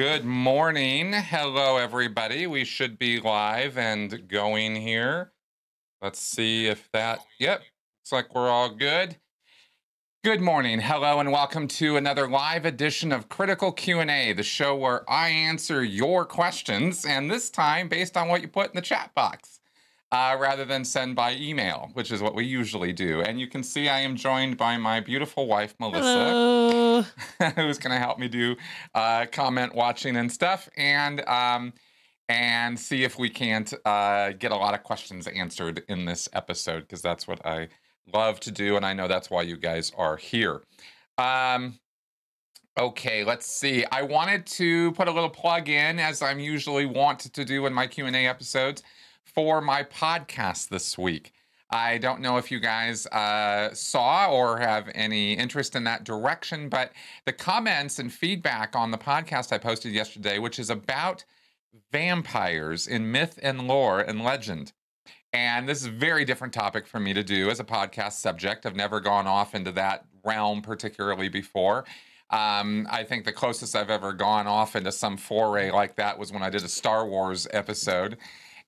Good morning. Hello, everybody. We should be live and going here. Let's see if that, yep, looks like we're all good. Good morning. Hello and welcome to another live edition of Critical Q&A, the show where I answer your questions and this time based on what you put in the chat box. Uh, rather than send by email, which is what we usually do. And you can see I am joined by my beautiful wife, Melissa, who's going to help me do uh, comment watching and stuff, and um, and see if we can't uh, get a lot of questions answered in this episode because that's what I love to do, and I know that's why you guys are here. Um, okay, let's see. I wanted to put a little plug in, as I'm usually want to do in my Q and A episodes for my podcast this week. I don't know if you guys uh, saw or have any interest in that direction, but the comments and feedback on the podcast I posted yesterday, which is about vampires in myth and lore and legend. And this is a very different topic for me to do as a podcast subject. I've never gone off into that realm particularly before. Um, I think the closest I've ever gone off into some foray like that was when I did a Star Wars episode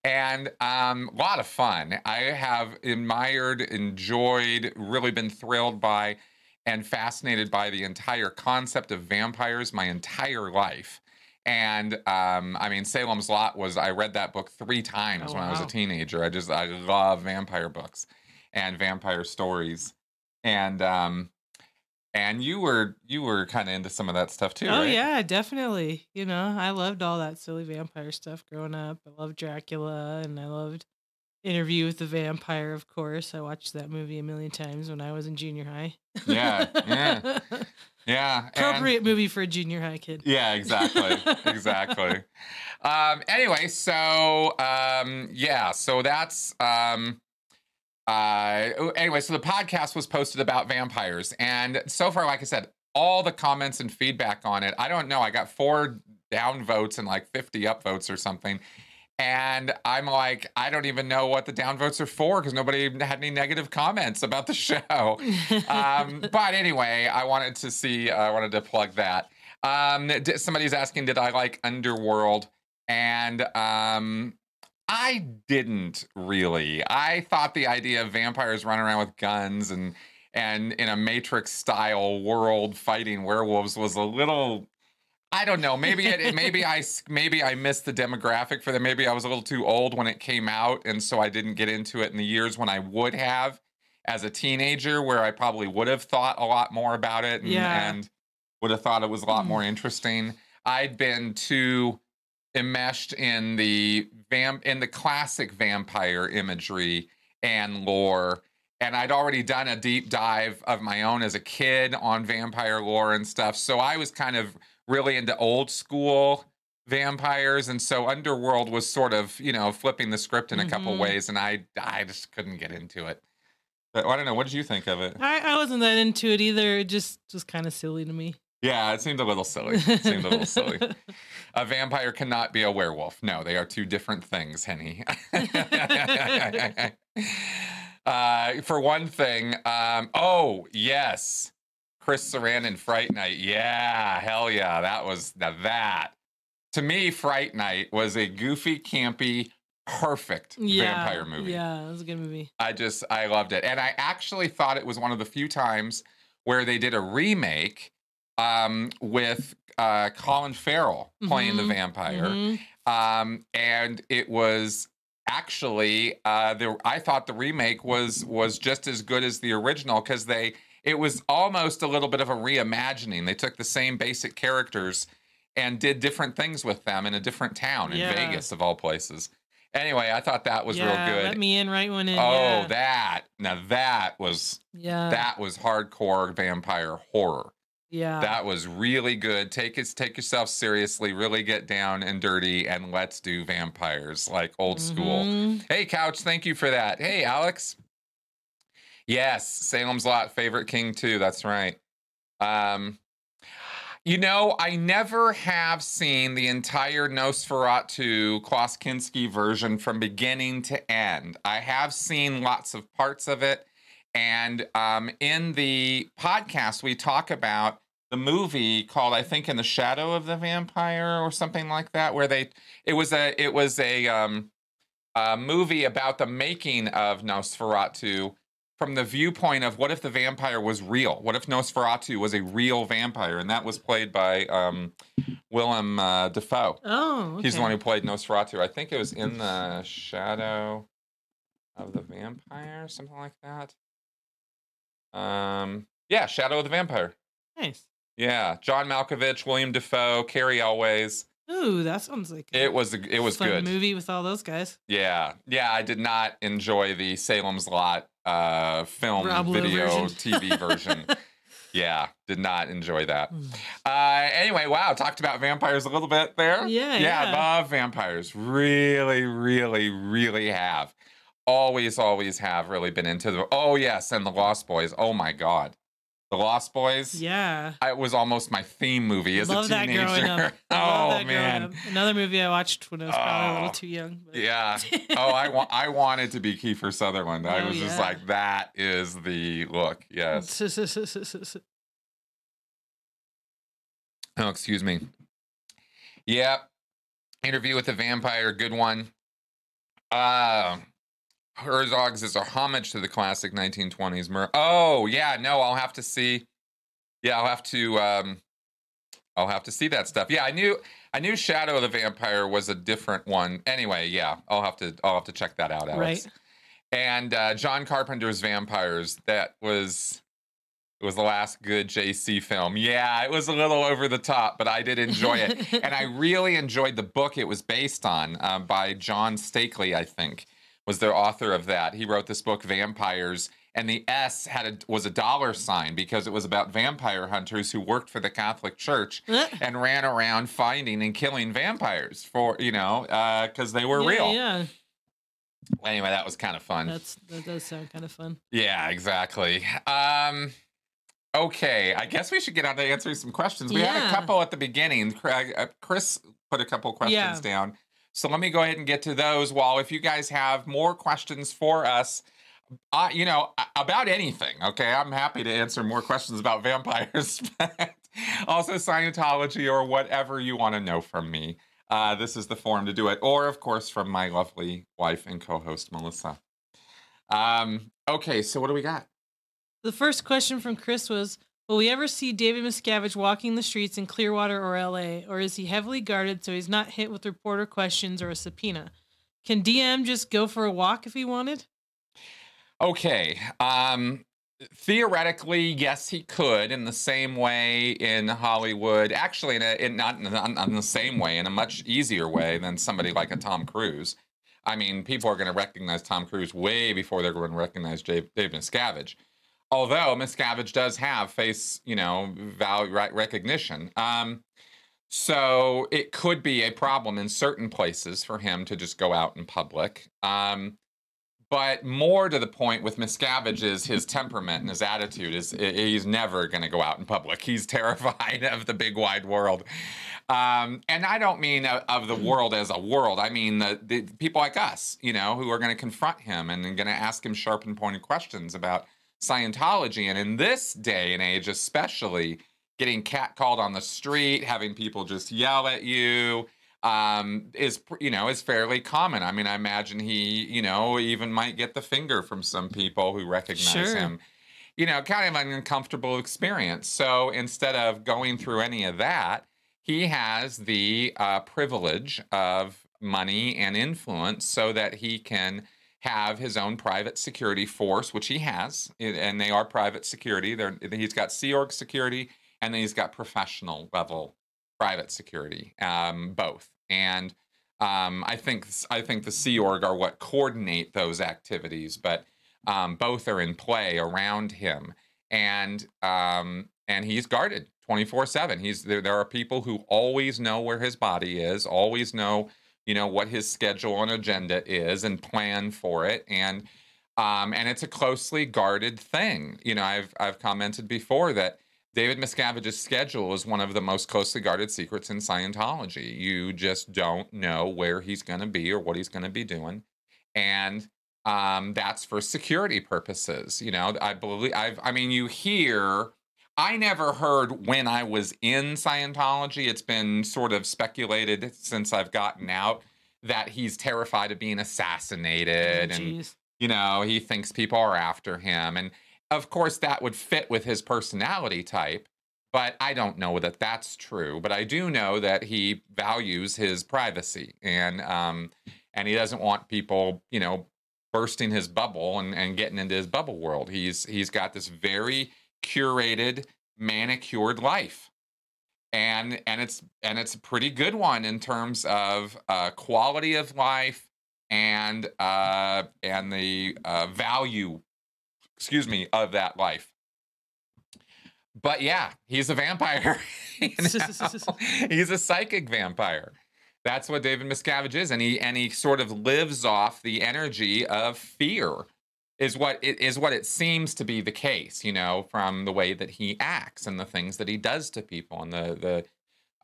and um, a lot of fun. I have admired, enjoyed, really been thrilled by, and fascinated by the entire concept of vampires my entire life. And um, I mean, Salem's Lot was, I read that book three times oh, when wow. I was a teenager. I just, I love vampire books and vampire stories. And um, and you were you were kind of into some of that stuff too. Oh right? yeah, definitely. You know, I loved all that silly vampire stuff growing up. I loved Dracula, and I loved Interview with the Vampire. Of course, I watched that movie a million times when I was in junior high. Yeah, yeah, yeah. Appropriate and, movie for a junior high kid. Yeah, exactly, exactly. um, anyway, so um, yeah, so that's um, uh, anyway, so the podcast was posted about vampires, and so far, like I said, all the comments and feedback on it. I don't know. I got four down votes and like 50 up votes or something. And I'm like, I don't even know what the down votes are for because nobody had any negative comments about the show. um, but anyway, I wanted to see, I wanted to plug that. Um, somebody's asking, did I like Underworld? And um, I didn't really. I thought the idea of vampires running around with guns and and in a Matrix style world fighting werewolves was a little I don't know. Maybe it, maybe I maybe I missed the demographic for them. Maybe I was a little too old when it came out, and so I didn't get into it in the years when I would have as a teenager, where I probably would have thought a lot more about it and, yeah. and would have thought it was a lot mm. more interesting. I'd been too enmeshed in the vamp in the classic vampire imagery and lore. And I'd already done a deep dive of my own as a kid on vampire lore and stuff. So I was kind of really into old school vampires. And so underworld was sort of you know flipping the script in a mm-hmm. couple ways and I I just couldn't get into it. But I don't know what did you think of it? I, I wasn't that into it either. It just was kind of silly to me. Yeah, it seemed a little silly. It seemed a little silly. A vampire cannot be a werewolf. No, they are two different things, Henny. uh, for one thing, um, oh yes, Chris Sarandon, Fright Night. Yeah, hell yeah, that was now that. To me, Fright Night was a goofy, campy, perfect yeah, vampire movie. Yeah, it was a good movie. I just I loved it, and I actually thought it was one of the few times where they did a remake um, with uh, Colin Farrell playing mm-hmm. the vampire, mm-hmm. um, and it was actually uh, the I thought the remake was was just as good as the original because they it was almost a little bit of a reimagining. They took the same basic characters and did different things with them in a different town in yeah. Vegas of all places. Anyway, I thought that was yeah, real good. Let me in right when in. Oh, yeah. that now that was yeah that was hardcore vampire horror. Yeah. That was really good. Take it take yourself seriously, really get down and dirty and let's do vampires like old mm-hmm. school. Hey Couch, thank you for that. Hey Alex. Yes, Salem's Lot favorite king too. That's right. Um you know, I never have seen the entire Nosferatu Klaus Kinski version from beginning to end. I have seen lots of parts of it. And um, in the podcast, we talk about the movie called I think In the Shadow of the Vampire or something like that, where they it was a it was a um a movie about the making of Nosferatu from the viewpoint of what if the vampire was real? What if Nosferatu was a real vampire? And that was played by um, Willem uh, Dafoe. Oh, He's the one who played Nosferatu. I think it was in the Shadow of the Vampire, something like that. Um, yeah, Shadow of the Vampire. Nice. Yeah, John Malkovich, Willem Dafoe, Cary Elwes. Ooh, that sounds like a It was it was good. movie with all those guys. Yeah, yeah. I did not enjoy the Salem's Lot uh, film Rob video version. TV version. Yeah, did not enjoy that. Hmm. Uh, anyway, wow, talked about vampires a little bit there. Yeah, yeah, yeah. love vampires. Really, really, really have. Always, always have really been into the. Oh yes, and the Lost Boys. Oh my God, the Lost Boys. Yeah. It was almost my theme movie as Love a that teenager. growing up. Oh that man. Another movie I watched when I was probably a Oh. little too young. but- yeah. Oh, I want. I wanted to be Kiefer Sutherland. I Oh, was just like, that is the look. Yes. Oh, excuse me. Yep. Interview with the Vampire, good one. Uh Herzog's is a homage to the classic 1920s Murnau. Oh, yeah, no, I'll have to see. Yeah, I'll have to um I'll have to see that stuff. Yeah, I knew I knew Shadow of the Vampire was a different one. Anyway, yeah, I'll have to I'll have to check that out, Alex. Right. And uh John Carpenter's Vampires, that was it was the last good JC film. Yeah, it was a little over the top, but I did enjoy it. and I really enjoyed the book it was based on uh, by John Steakley, I think, was the author of that. He wrote this book, Vampires, and the S had a, was a dollar sign because it was about vampire hunters who worked for the Catholic Church and ran around finding and killing vampires for you know because they were yeah, real. Yeah, Anyway, that was kind of fun. that's that does sound kind of fun. Yeah, exactly. Um, okay, I guess we should get on to answering some questions. We had a couple at the beginning. Craig- uh, Chris put a couple questions Yeah. down. So let me go ahead and get to those. While if you guys have more questions for us, uh, you know, about anything, okay, I'm happy to answer more questions about vampires, but also Scientology or whatever you want to know from me. Uh, this is the forum to do it, or of course from my lovely wife and co-host Melissa. Um, okay, so what do we got? The first question from Chris was Will we ever see David Miscavige walking the streets in Clearwater or LA, or is he heavily guarded so he's not hit with reporter questions or a subpoena? Can DM just go for a walk if he wanted? Okay. Um theoretically, yes, he could in the same way in Hollywood. Actually, in, a, in not in, the- in the same way, in a much easier way than somebody like a Tom Cruise. I mean, people are going to recognize Tom Cruise way before they're going to recognize Dave, Dave Miscavige. Although Miscavige does have face, you know, value re- recognition. Um, so it could be a problem in certain places for him to just go out in public. Um, but more to the point with Miscavige is his temperament and his attitude is he's never going to go out in public. He's terrified of the big wide world. Um, and I don't mean of, of the world as a world. I mean the, the people like us, you know, who are going to confront him and going to ask him sharp and pointed questions about Scientology. And in this day and age, especially getting catcalled on the street, having people just yell at you, um, is you know is fairly common. I mean, I imagine he you know even might get the finger from some people who recognize Sure. him. You know, kind of an uncomfortable experience. So instead of going through any of that, he has the uh, privilege of money and influence so that he can have his own private security force, which he has, and they are private security. They're, he's got Sea Org security, and then he's got professional level private security, um, both. And um, I think I think the Sea Org are what coordinate those activities, but um, both are in play around him, and um, and he's guarded twenty four seven. He's there. There are people who always know where his body is, always know you know what his schedule and agenda is, and plan for it, and um, and it's a closely guarded thing. You know, I've I've commented before that David Miscavige's schedule is one of the most closely guarded secrets in Scientology. You just don't know where he's going to be or what he's going to be doing, and um, that's for security purposes. You know, I believe I've. I mean, you hear. I never heard when I was in Scientology. It's been sort of speculated since I've gotten out that he's terrified of being assassinated Oh, and you know, he thinks people are after him. And of course, that would fit with his personality type. But I don't know that that's true. But I do know that he values his privacy and um, and he doesn't want people, you know, bursting his bubble and, and getting into his bubble world. He's he's got this very curated, manicured life. And and it's and it's a pretty good one in terms of uh, quality of life and uh, and the uh, value, excuse me, of that life. But yeah, he's a vampire. he's a psychic vampire. That's what David Miscavige is, and he and he sort of lives off the energy of fear. Is what it is what it seems to be the case, you know, from the way that he acts and the things that he does to people and the the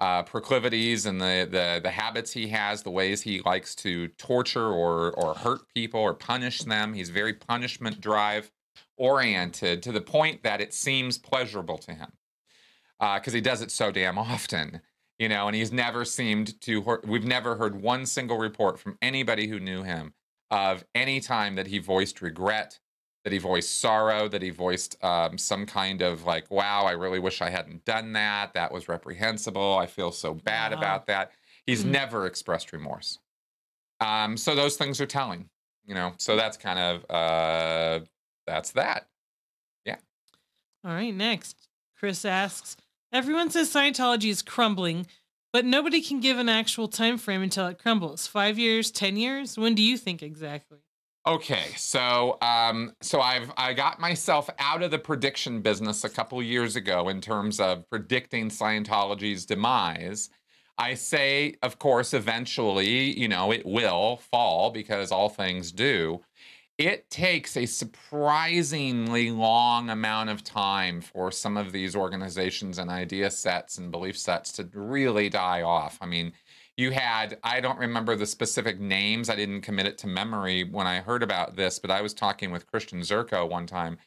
uh, proclivities and the, the the habits he has, the ways he likes to torture or or hurt people or punish them. He's very punishment drive oriented to the point that it seems pleasurable to him because he does it so damn often, you know. And he's never seemed to. We've never heard one single report from anybody who knew him of any time that he voiced regret, that he voiced sorrow, that he voiced um, some kind of like, "Wow, I really wish I hadn't done that. That was reprehensible. I feel so bad Wow. about that." He's Mhm. never expressed remorse. Um, so those things are telling, you know. So that's kind of uh, that's that. Yeah. All right, next. Chris asks Everyone says Scientology is crumbling, but nobody can give an actual time frame until it crumbles. Five years, 10 years? When do you think exactly? Okay, so um, so I've I got myself out of the prediction business a couple years ago in terms of predicting Scientology's demise. I say, of course, eventually, you know, it will fall because all things do. It takes a surprisingly long amount of time for some of these organizations and idea sets and belief sets to really die off. I mean, you had i don't remember the specific names i didn't commit it to memory when i heard about this but i was talking with christian szurko one time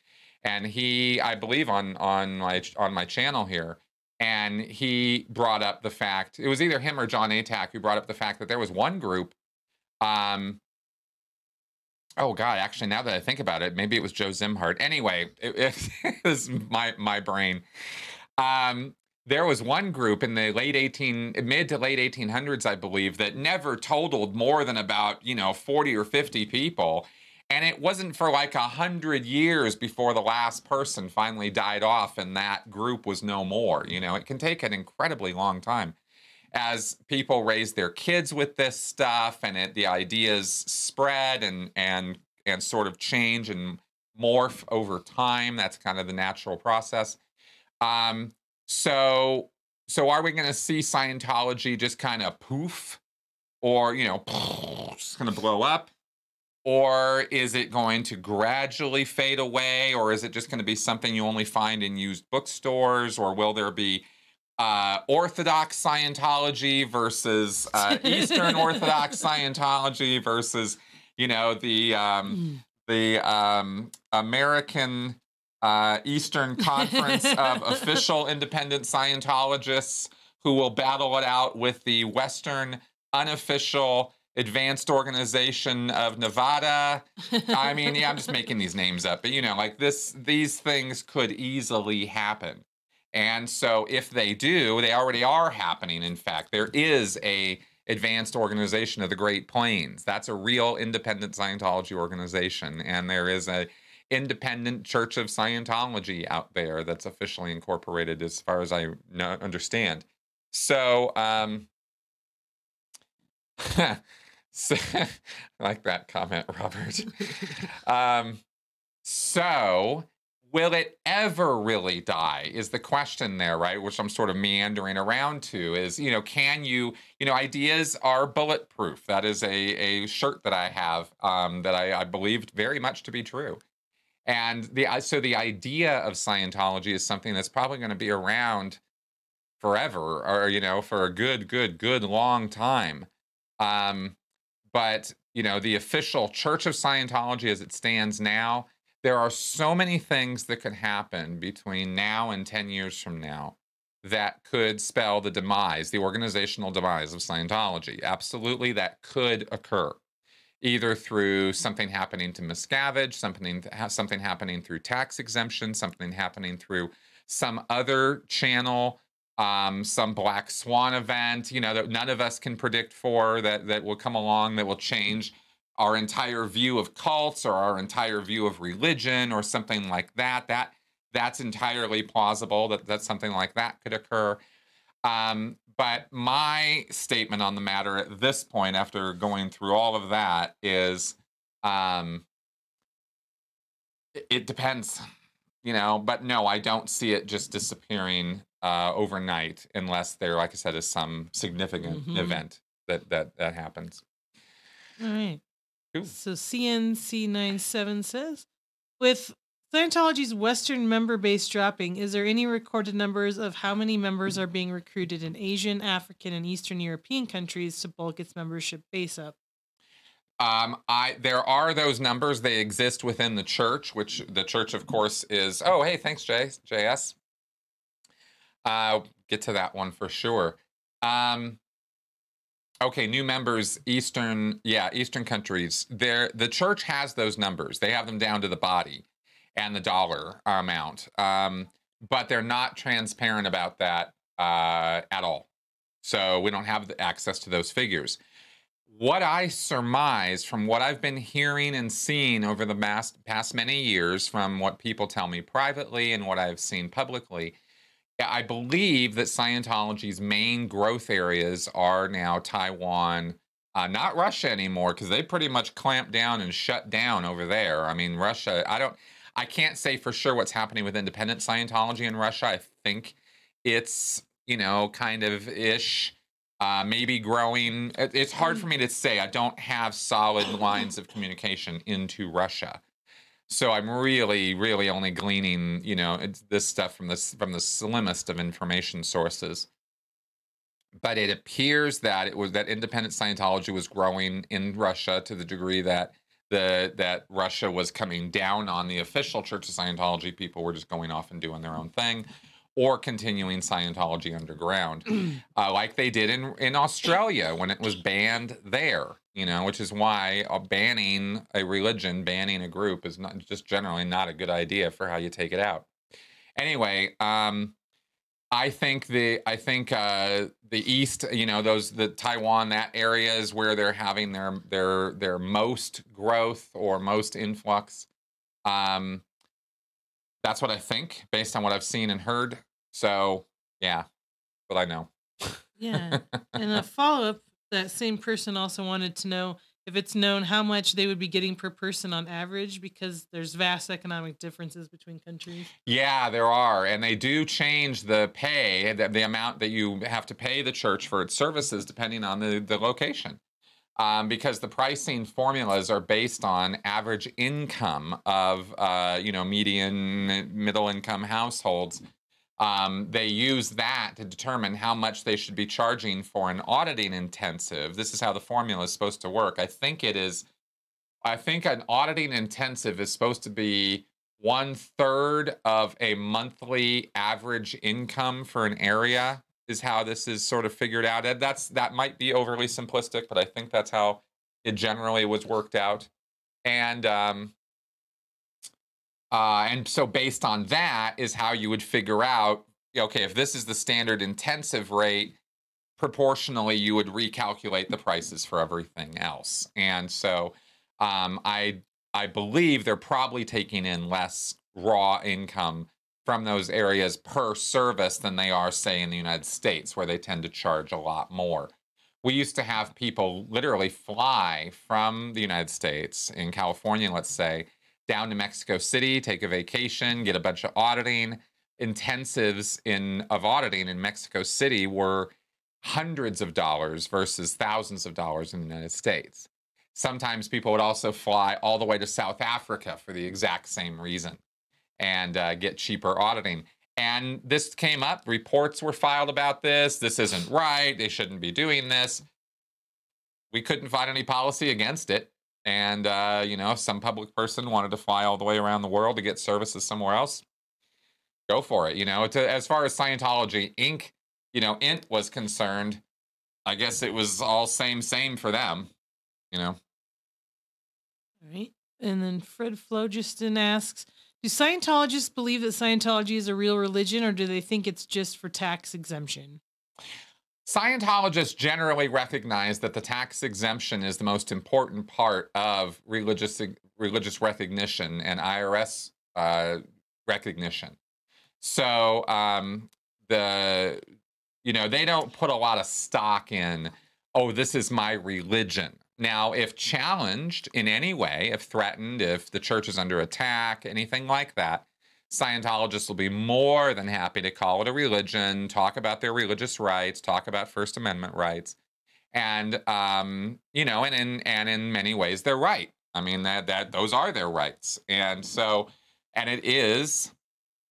and he i believe on on my on my channel here and he brought up the fact it was either him or john atack who brought up the fact that there was one group um oh god actually now that i think about it maybe it was joe szimhart. Anyway it, it was my my brain. Um there was one group in the late 18 mid to late 1800s i believe that never totaled more than about you know 40 or 50 people. And it wasn't for like a hundred years before the last person finally died off and that group was no more you know? It can take an incredibly long time as people raise their kids with this stuff and it, the ideas spread and and and sort of change and morph over time that's kind of the natural process. Um so so are we going to see Scientology just kind of poof? Or you know just going to blow up? Or is it going to gradually fade away? Or is it just going to be something you only find in used bookstores? Or will there be uh, Orthodox Scientology versus uh, Eastern Orthodox Scientology versus you know the um, the um, American uh, Eastern Conference of official independent Scientologists who will battle it out with the Western unofficial advanced organization of Nevada. I mean, yeah, I'm just making these names up, but you know, like this, these things could easily happen. And so if they do, they already are happening. In fact, there is a advanced organization of the Great Plains. That's a real independent Scientology organization. And there is a independent Church of Scientology out there that's officially incorporated as far as I know, understand. So, um, so I like that comment, Robert. um, so, will it ever really die? Is the question there, right? Which I'm sort of meandering around to is, you know, can you, you know, ideas are bulletproof. That is a, a shirt that I have um, that I, I believed very much to be true. And the so the idea of Scientology is something that's probably going to be around forever, or you know, for a good, good, good long time. Um, but you know, the official Church of Scientology as it stands now, there are so many things that could happen between now and 10 years from now that could spell the demise, the organizational demise of Scientology. Absolutely, that could occur either through something happening to Miscavige, something something happening through tax exemption, something happening through some other channel, um, some black swan event, you know, that none of us can predict for that that will come along that will change our entire view of cults or our entire view of religion or something like that. That that's entirely plausible that that something like that could occur. Um, but my statement on the matter at this point, after going through all of that, is um, it depends, you know. But no, I don't see it just disappearing uh, overnight unless there, like I said, is some significant mm-hmm. event that that that happens. All right. Cool. So CNC97 says, with Scientology's Western member base dropping, is there any recorded numbers of how many members are being recruited in Asian, African, and Eastern European countries to bulk its membership base up? Um, I there are those numbers. They exist within the church, which the church, of course, is. Oh, hey, thanks, Jay JS. Uh, get to that one for sure. Um, Okay, new members, Eastern, yeah, Eastern countries. There, the church has those numbers. They have them down to the body and the dollar amount, um, but they're not transparent about that uh, at all. So we don't have access to those figures. What I surmise from what I've been hearing and seeing over the past, past many years, from what people tell me privately and what I've seen publicly, I believe that Scientology's main growth areas are now Taiwan, uh, not Russia anymore, because they pretty much clamped down and shut down over there. I mean, Russia, I don't, I can't say for sure what's happening with independent Scientology in Russia. I think it's, you know, kind of ish. Uh, maybe growing. It's hard for me to say. I don't have solid lines of communication into Russia. So I'm really, really only gleaning, you know, this stuff from this from the slimmest of information sources. But it appears that it was that independent Scientology was growing in Russia to the degree that the that Russia was coming down on the official Church of Scientology. People were just going off and doing their own thing or continuing Scientology underground, uh, like they did in in Australia when it was banned there. You know, which is why uh, banning a religion, banning a group, is not just generally not a good idea for how you take it out. Anyway, um, I think the I think uh, the East, you know, those the Taiwan that area is where they're having their their their most growth or most influx. Um, that's what I think based on what I've seen and heard. So yeah, but I know. Yeah. and a follow up, that same person also wanted to know if it's known how much they would be getting per person on average because there's vast economic differences between countries. Yeah, there are. And they do change the pay, the, the amount that you have to pay the church for its services depending on the, the location um, because the pricing formulas are based on average income of uh, you know median middle income households. Um, they use that to determine how much they should be charging for an auditing intensive. This is how the formula is supposed to work. I think it is. I think an auditing intensive is supposed to be one third of a monthly average income for an area is how this is sort of figured out. And that's that might be overly simplistic, but I think that's how it generally was worked out. And um, uh, and so based on that is how you would figure out, okay, if this is the standard intensive rate, proportionally you would recalculate the prices for everything else. And so um, I I believe they're probably taking in less raw income from those areas per service than they are, say, in the United States, where they tend to charge a lot more. We used to have people literally fly from the United States, in California, let's say, down to Mexico City, take a vacation, get a bunch of auditing. Intensives in of auditing in Mexico City were hundreds of dollars versus thousands of dollars in the United States. Sometimes people would also fly all the way to South Africa for the exact same reason and uh, get cheaper auditing. And this came up, reports were filed about this. This isn't right. They shouldn't be doing this. We couldn't find any policy against it. And uh, you know, if some public person wanted to fly all the way around the world to get services somewhere else, go for it. You know, to, as far as Scientology Inc., you know, Int was concerned, I guess it was all same same for them. You know. All right. And then Fred Phlogiston asks, do Scientologists believe that Scientology is a real religion or do they think it's just for tax exemption? Scientologists generally recognize that the tax exemption is the most important part of religious religious recognition and IRS uh, recognition. So um, the you know they don't put a lot of stock in. Oh, this is my religion. Now, if challenged in any way, if threatened, if the church is under attack, anything like that, Scientologists will be more than happy to call it a religion, talk about their religious rights, talk about First Amendment rights, and um, you know, and in and in many ways, they're right. I mean that that those are their rights, and so and it is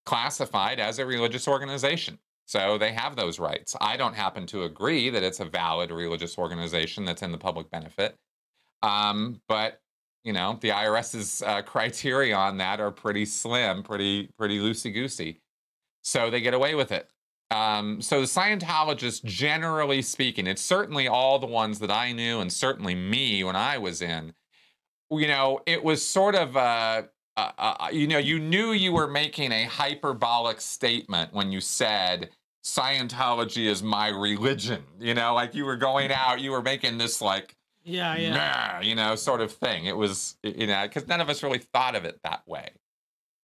classified as a religious organization. So they have those rights. I don't happen to agree that it's a valid religious organization that's in the public benefit. Um, but you know, the IRS's uh, criteria on that are pretty slim, pretty pretty loosey goosey. So they get away with it. Um, so the Scientologists, generally speaking, it's certainly all the ones that I knew, and certainly me when I was in. You know, it was sort of a uh, uh, you know, you knew you were making a hyperbolic statement when you said Scientology is my religion. You know, like you were going out, you were making this like, yeah, yeah, nah, you know, sort of thing. It was, you know, because none of us really thought of it that way.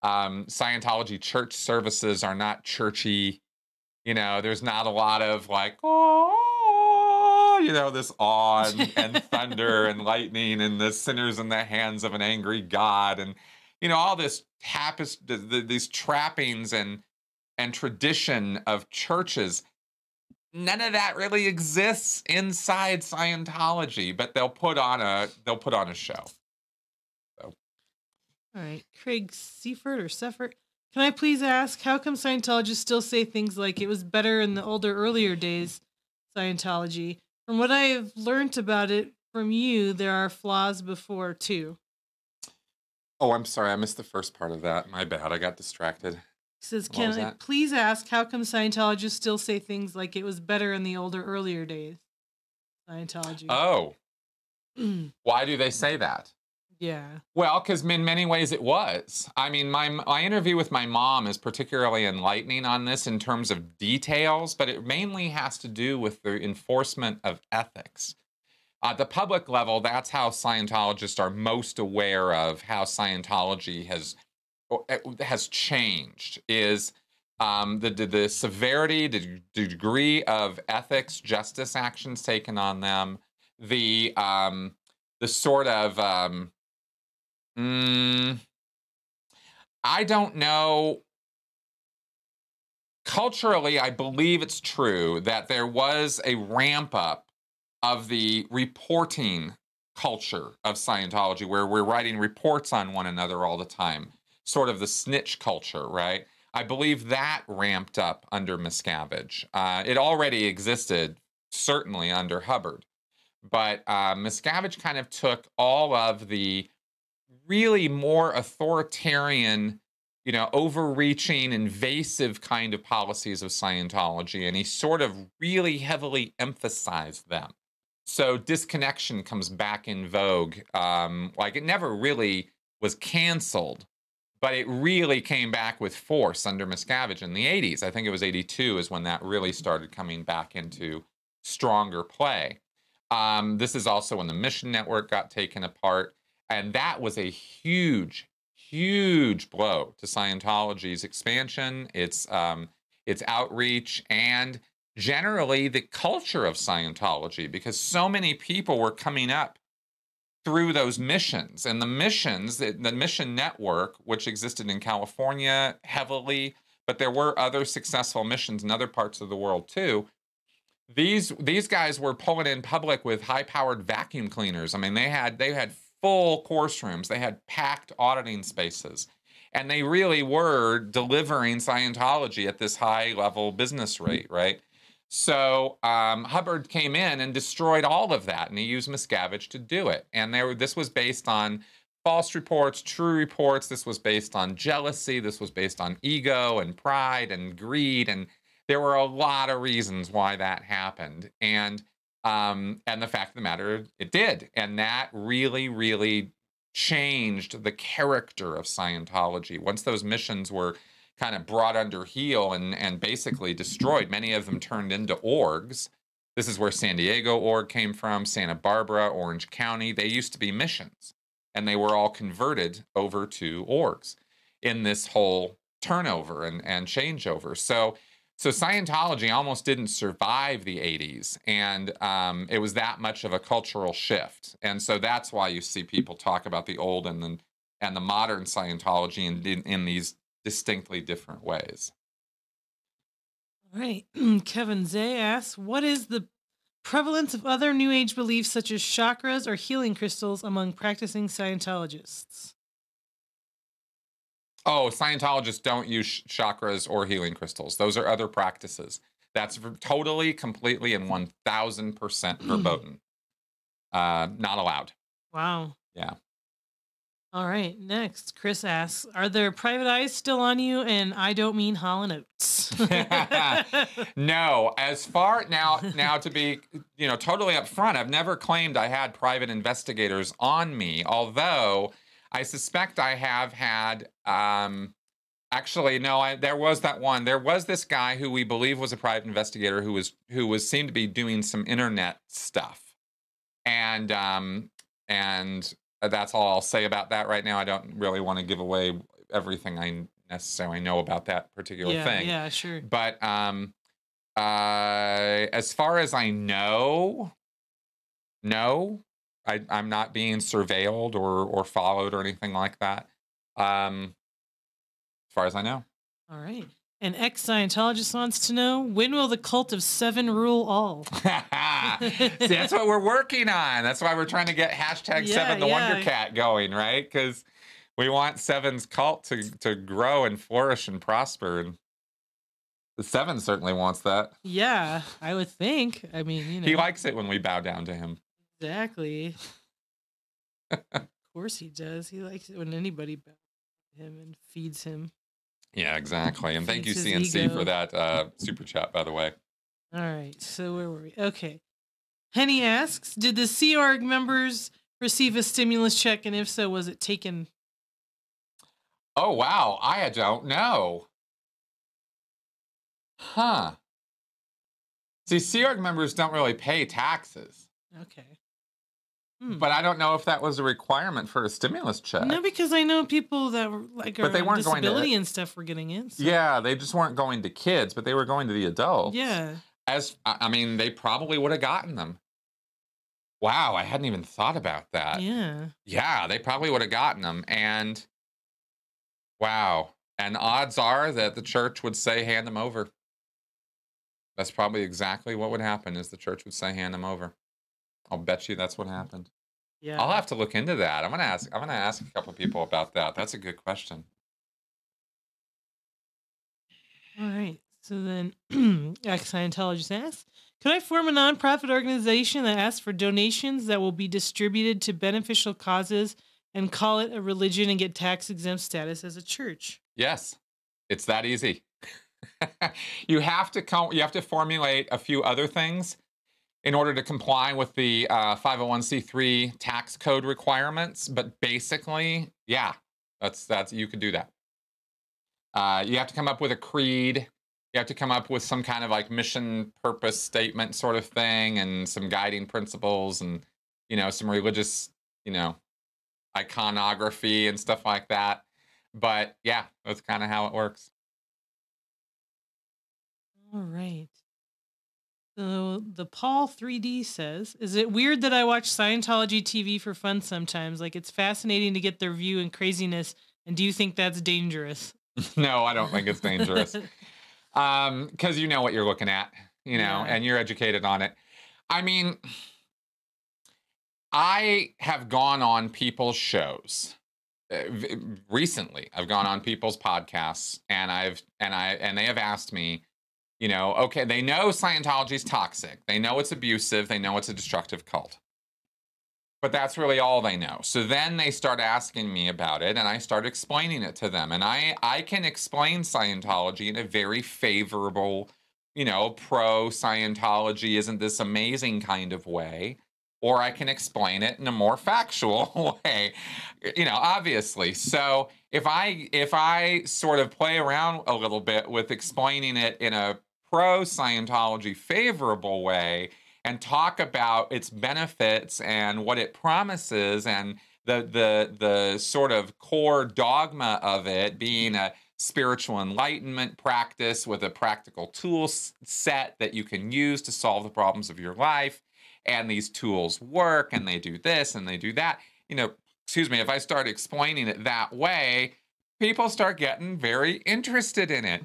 Um, Scientology church services are not churchy. You know, there's not a lot of like, oh, you know, this awe and, and thunder and lightning and the sinners in the hands of an angry God and, you know, all this tapestry, the, these trappings and and tradition of churches none of that really exists inside Scientology, but they'll put on a they'll put on a show. So. All right, Craig Seifert or Seifert. Can I please ask how come Scientologists still say things like it was better in the older earlier days Scientology? From what I've learned about it from you, there are flaws before too. Oh, I'm sorry, I missed the first part of that. My bad. I got distracted says, "Can I that? please ask how come Scientologists still say things like it was better in the older, earlier days?" Scientology. Oh, why do they say that? Yeah. Well, because in many ways it was. I mean, my my interview with my mom is particularly enlightening on this in terms of details, but it mainly has to do with the enforcement of ethics. At the public level, that's how Scientologists are most aware of how Scientology has has changed is um, the, the, severity, the, the, degree of ethics, justice actions taken on them, the um, the sort of um, mm, I don't know. Culturally, I believe it's true that there was a ramp up of the reporting culture of Scientology, where we're writing reports on one another all the time sort of the snitch culture, right? I believe that ramped up under Miscavige. Uh, it already existed, certainly under Hubbard, but uh, Miscavige kind of took all of the really more authoritarian, you know, overreaching, invasive kind of policies of Scientology, and he sort of really heavily emphasized them. So disconnection comes back in vogue. Um, like it never really was canceled, but it really came back with force under Miscavige in the 80s. I think it was 82 is when that really started coming back into stronger play. Um, this is also when the Mission Network got taken apart. And that was a huge, huge blow to Scientology's expansion, its, um, its outreach, and generally the culture of Scientology, because so many people were coming up through those missions. And the missions, the, the, mission network, which existed in California heavily, but there were other successful missions in other parts of the world too. These these guys were pulling in public with high-powered vacuum cleaners. I mean, they had they had full course rooms, they had packed auditing spaces, and they really were delivering Scientology at this high level business rate, right? So um, Hubbard came in and destroyed all of that, and he used Miscavige to do it. And there, this was based on false reports, true reports. This was based on jealousy. This was based on ego and pride and greed, and there were a lot of reasons why that happened. And um, and the fact of the matter, it did, and that really, really changed the character of Scientology. Once those missions were kind of brought under heel and, and basically destroyed, many of them turned into orgs. This is where San Diego org came from, Santa Barbara, Orange County. They used to be missions, and they were all converted over to orgs in this whole turnover and, and changeover. So so Scientology almost didn't survive the 80s, and um, it was that much of a cultural shift. And so that's why you see people talk about the old and the, and the modern Scientology in, in, in these distinctly different ways. All right. Kevin Zay asks, what is the prevalence of other New Age beliefs such as chakras or healing crystals among practicing Scientologists? Oh, Scientologists don't use chakras or healing crystals. Those are other practices. That's totally, completely, and 1000% verboten. uh, not allowed. Wow. Yeah. All right. Next, Chris asks Are there private eyes still on you? And I don't mean Hall & Oates. no. As far now, now to be, you know, totally upfront, I've never claimed I had private investigators on me, although I suspect I have had. Um, actually, no. I, there was that one. There was this guy who we believe was a private investigator who was who was seemed to be doing some internet stuff, and um, and that's all I'll say about that right now. I don't really want to give away everything I necessarily know about that particular yeah, thing. Yeah, sure. But um, uh, as far as I know, no, I, I'm not being surveilled or or followed or anything like that. Um, as far as I know. All right. An ex Scientologist wants to know when will the cult of seven rule all? See, that's what we're working on. That's why we're trying to get hashtag Yeah, seven the yeah. Wonder Cat going, right? Because we want Seven's cult to to grow and flourish and prosper. And the Seven certainly wants that. yeah, I would think. I mean, you know. He likes it when we bow down to him. Exactly. of course he does. He likes it when anybody bows to him and feeds him. Yeah, exactly. And thank you, CNC, for that uh, super chat, by the way. All right. So where were we? Okay. Henny asks, did the Sea Org members receive a stimulus check? And if so, was it taken? Oh, wow. I don't know. Huh. See, Sea Org members don't really pay taxes, Okay. Hmm. but I don't know if that was a requirement for a stimulus check. No, because I know people that were like But they weren't going to- disability and stuff were getting it. so- Yeah, they just weren't going to kids, but they were going to the adults. Yeah. As I I mean, they probably would have gotten them. Wow, I hadn't even thought about that. Yeah. Yeah, they probably would have gotten them. And wow. And odds are that the church would say hand them over. That's probably exactly what would happen is the church would say hand them over. I'll bet you that's what mm-hmm. happened. Yeah. I'll have to look into that. I'm gonna ask I'm gonna ask a couple people about that. That's a good question. All right. So then, ex Scientologist asks, could I form a nonprofit organization that asks for donations that will be distributed to beneficial causes and call it a religion and get tax exempt status as a church? Yes, it's that easy. you have to come. You have to formulate a few other things in order to comply with the uh, 501c3 tax code requirements. But basically, yeah, that's that's you could do that. Uh, you have to come up with a creed. You have to come up with some kind of like mission purpose statement sort of thing, and some guiding principles, and you know some religious, you know, iconography and stuff like that. But yeah, that's kind of how it works. All right. So the Paul 3D says, Is it weird that I watch Scientology TV for fun sometimes? Like it's fascinating to get their view and craziness. And do you think that's dangerous? no, I don't think it's dangerous. um, because you know what you're looking at, you know, Yeah. and you're educated on it. I mean, I have gone on people's shows uh, recently. I've gone on people's podcasts, and I've and I and they have asked me, You know, okay, they know Scientology is toxic. They know it's abusive. They know it's a destructive cult. But that's really all they know. So then they start asking me about it and I start explaining it to them. And I I can explain Scientology in a very favorable, you know, pro Scientology isn't this amazing kind of way or I can explain it in a more factual way. You know, obviously. So if I if I sort of play around a little bit with explaining it in a pro Scientology favorable way and talk about its benefits and what it promises and the the the sort of core dogma of it being a spiritual enlightenment practice with a practical tool set that you can use to solve the problems of your life. And these tools work and they do this and they do that. You know excuse me if i start explaining it that way people start getting very interested in it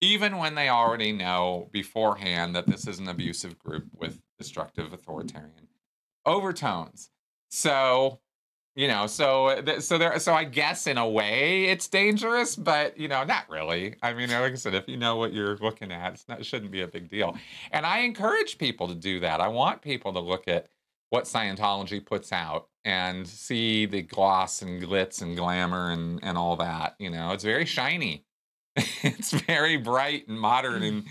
even when they already know beforehand that this is an abusive group with destructive authoritarian overtones. So, you know, so so there so I guess in a way it's dangerous, but you know, not really. I mean, like I said, if you know what you're looking at, not, it shouldn't be a big deal. And I encourage people to do that. I want people to look at what Scientology puts out and see the gloss and glitz and glamour and and all that. You know, it's very shiny it's very bright and modern mm. and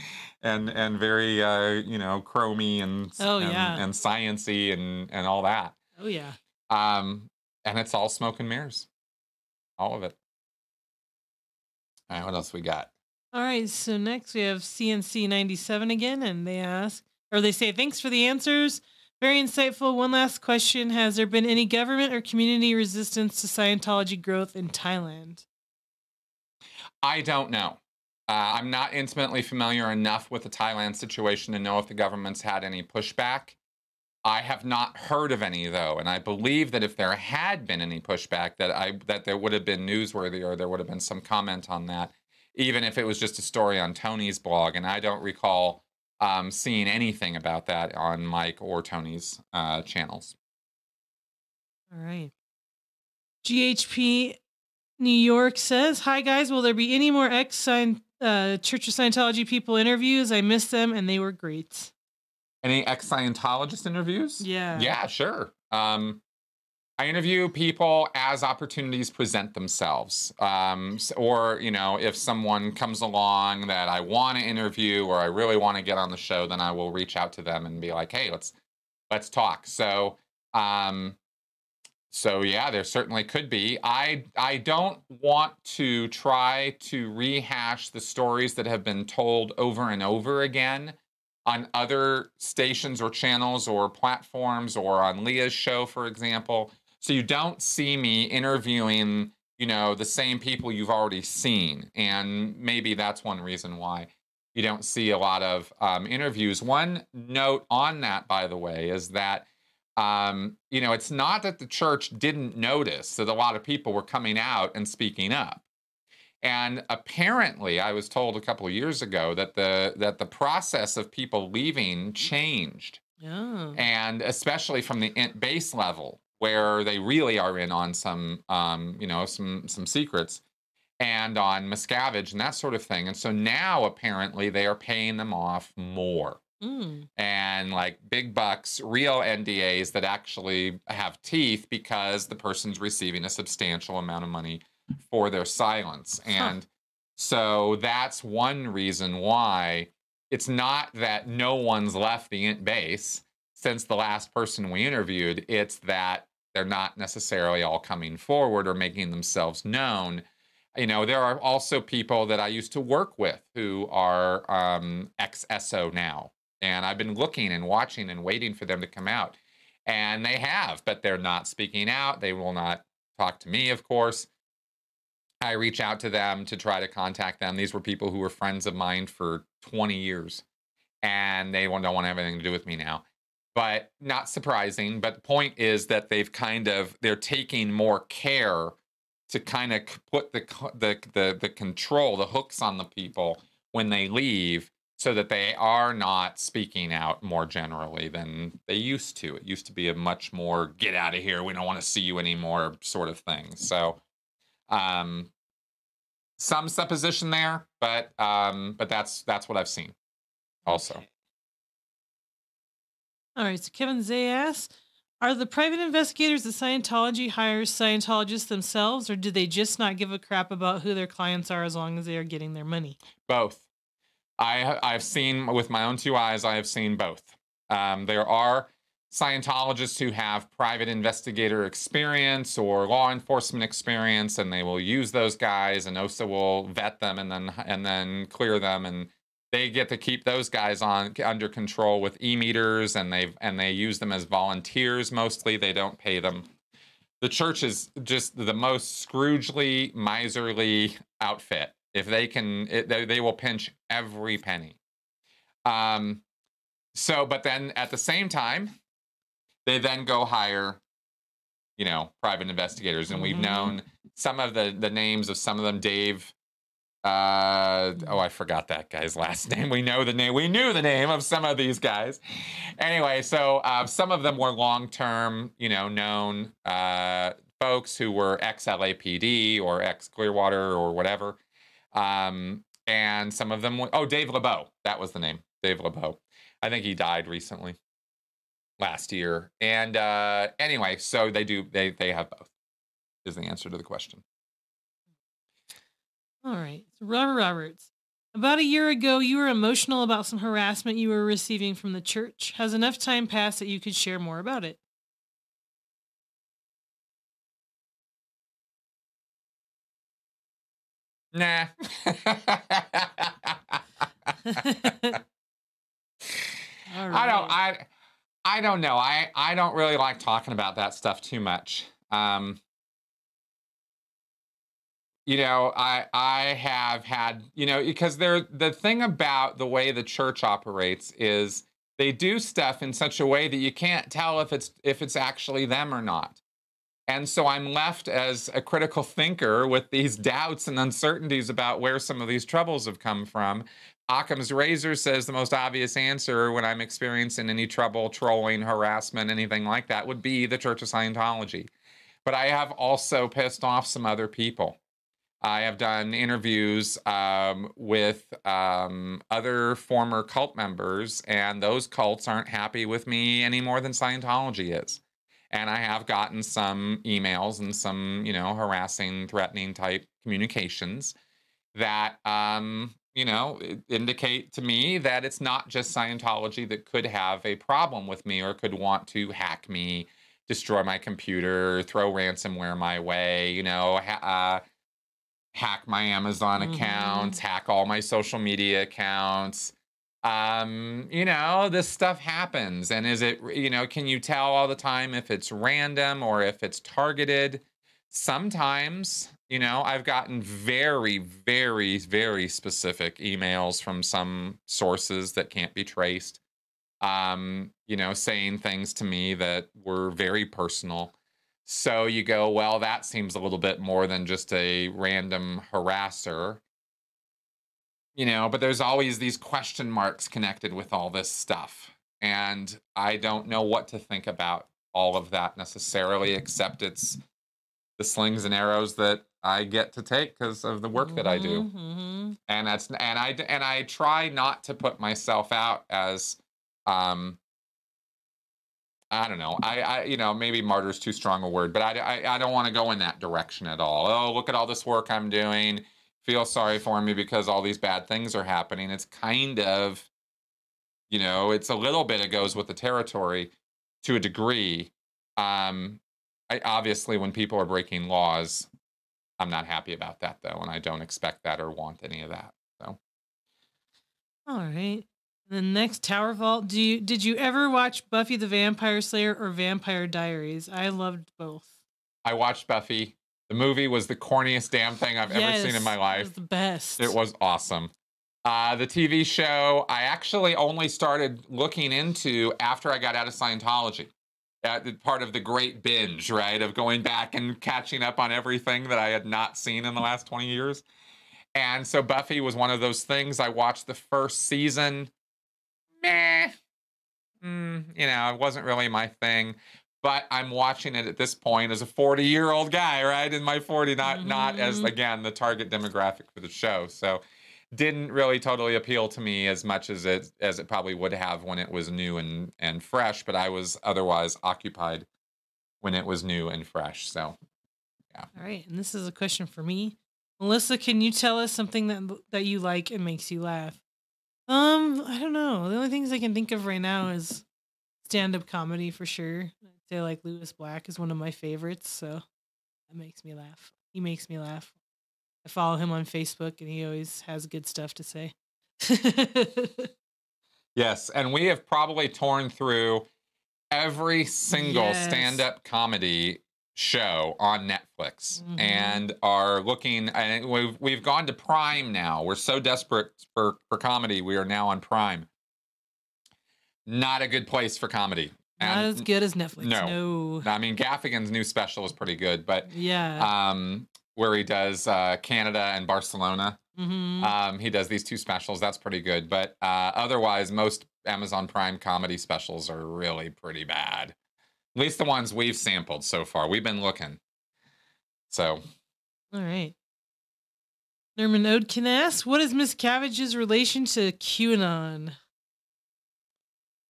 and and very uh, you know chromy and oh and, yeah and sciency and and all that. Oh yeah. Um, and it's all smoke and mirrors, all of it. All right, what else we got? All right, so next we have CNC ninety seven again, and they ask or they say thanks for the answers. Very insightful. One last question: Has there been any government or community resistance to Scientology growth in Thailand? I don't know. Uh, I'm not intimately familiar enough with the Thailand situation to know if the government's had any pushback. I have not heard of any though, and I believe that if there had been any pushback, that I that there would have been newsworthy or there would have been some comment on that, even if it was just a story on Tony's blog. And I don't recall um, seeing anything about that on Mike or Tony's uh, channels. All right. GHP New York says, "Hi guys, will there be any more ex uh, Church of Scientology people interviews? I miss them and they were great." Any ex Scientologist interviews? Yeah. Yeah, sure. Um, I interview people as opportunities present themselves. Um, or, you know, if someone comes along that I want to interview or I really want to get on the show, then I will reach out to them and be like, hey, let's let's talk. So um, so yeah, there certainly could be. I I don't want to try to rehash the stories that have been told over and over again on other stations or channels or platforms or on Leah's show, for example. So you don't see me interviewing, you know, the same people you've already seen, and maybe that's one reason why you don't see a lot of um, interviews. One note on that, by the way, is that um, you know, it's not that the church didn't notice that a lot of people were coming out and speaking up. And apparently, I was told a couple of years ago that the that the process of people leaving changed, oh. and especially from the base level where they really are in on some, um, you know, some some secrets, and on Miscavige and that sort of thing. And so now apparently they are paying them off more. Mm. And like big bucks, real NDAs that actually have teeth because the person's receiving a substantial amount of money for their silence. And huh. so that's one reason why it's not that no one's left the int base since the last person we interviewed. It's that they're not necessarily all coming forward or making themselves known. You know, there are also people that I used to work with who are um, ex SO now and I've been looking and watching and waiting for them to come out. And they have, but they're not speaking out. They will not talk to me, of course. I reach out to them to try to contact them. These were people who were friends of mine for 20 years, and they don't want to have anything to do with me now. But not surprising. But the point is that they've kind of they're taking more care to kind of put the the the, the control, the hooks on the people when they leave so that they are not speaking out more generally than they used to. It used to be a much more get out of here, we don't want to see you anymore sort of thing. So um some supposition there, but um but that's that's what I've seen. also. Okay. All right. So Kevin Zay asks, are the private investigators that Scientology hires Scientologists themselves, or do they just not give a crap about who their clients are as long as they are getting their money? Both. I I've seen with my own two eyes. I have seen both. Um, there are Scientologists who have private investigator experience or law enforcement experience, and they will use those guys, and OSA will vet them and then and then clear them, and they get to keep those guys on under control with e-meters, and they and they use them as volunteers mostly. They don't pay them. The church is just the most Scroogely, miserly outfit. If they can, it, they, they will pinch every penny. Um, so, but then at the same time, they then go hire, you know, private investigators, and we've Mhm. known some of the the names of some of them. Dave, uh, oh, I forgot that guy's last name. We know the name. We knew the name of some of these guys. Anyway, so uh, some of them were long term, you know, known uh, folks who were ex LAPD or ex Clearwater or whatever. Um, and some of them, were, oh, Dave LeBeau, that was the name, Dave LeBeau. I think he died recently, last year. And uh, anyway, so they do, they they have both. Is the answer to the question. All right. Robert Roberts. About a year ago, you were emotional about some harassment you were receiving from the church. Has enough time passed that you could share more about it? Nah. All I don't. I I don't know. I I don't really like talking about that stuff too much. Um you know, I I have had, you know, because there the thing about the way the church operates is they do stuff in such a way that you can't tell if it's if it's actually them or not. And so I'm left as a critical thinker with these doubts and uncertainties about where some of these troubles have come from. Occam's razor says the most obvious answer when I'm experiencing any trouble, trolling, harassment, anything like that would be the Church of Scientology. But I have also pissed off some other people. I have done interviews um, with um, other former cult members, and those cults aren't happy with me any more than Scientology is. And I have gotten some emails and some, you know, harassing, threatening type communications that, um, you know, indicate to me that it's not just Scientology that could have a problem with me or could want to hack me, destroy my computer, throw ransomware my way, you know, ha- uh, hack my Amazon Mhm. accounts, hack all my social media accounts. Um, you know, this stuff happens. And is it, you know, can you tell all the time if it's random or if it's targeted? Sometimes, you know, I've gotten very, very, very specific emails from some sources that can't be traced. Um, you know, saying things to me that were very personal. So you go, well, that seems a little bit more than just a random harasser. You know, but there's always these question marks connected with all this stuff. And I don't know what to think about all of that necessarily, except it's the slings and arrows that I get to take because of the work that I do. Mhm, and that's and I and I try not to put myself out as um I don't know I I you know maybe martyr's too strong a word but I I, I don't want to go in that direction at all. Oh look at all this work I'm doing feel sorry for me because all these bad things are happening it's kind of you know it's a little bit it goes with the territory to a degree um I obviously when people are breaking laws I'm not happy about that though and I don't expect that or want any of that so All right. The next Tower Vault. Do you did you ever watch Buffy the Vampire Slayer or Vampire Diaries? I loved both. I watched Buffy. The movie was the corniest damn thing I've ever seen in my Yes, it life. was the best. It was awesome. Uh, the TV show, I actually only started looking into after I got out of Scientology. The part of the great binge, right? Of going back and catching up on everything that I had not seen in the last 20 years. And so Buffy was one of those things. I watched the first season. Meh. Mm, you know, it wasn't really my thing. But I'm watching it at this point as a 40 year old guy, right? In my 40, not not as Mhm. again the target demographic for the show. So didn't really totally appeal to me as much as it as it probably would have when it was new and and fresh. But I was otherwise occupied when it was new and fresh. So yeah. All right, and this is a question for me. Melissa, can you tell us something that that you like and makes you laugh? Um, I don't know. The only things I can think of right now is stand-up comedy for sure. Say like Lewis Black is one of my favorites, so that makes me laugh. He makes me laugh. I follow him on Facebook and he always has good stuff to say. yes, and we have probably torn through every single Yes. stand-up comedy show on Netflix Mhm. and are looking and we've we've gone to Prime now. We're so desperate for for comedy, we are now on Prime. Not a good place for comedy. Not as good as Netflix. no. No. I mean Gaffigan's new special is pretty good, but Yeah. um where he does uh Canada and Barcelona. hmm Um, he does these two specials. That's pretty good. But uh, otherwise, most Amazon Prime comedy specials are really pretty bad. At least the ones we've sampled so far. We've been looking. So, All right. Norman Odkin asks, what is Miscavige's relation to QAnon?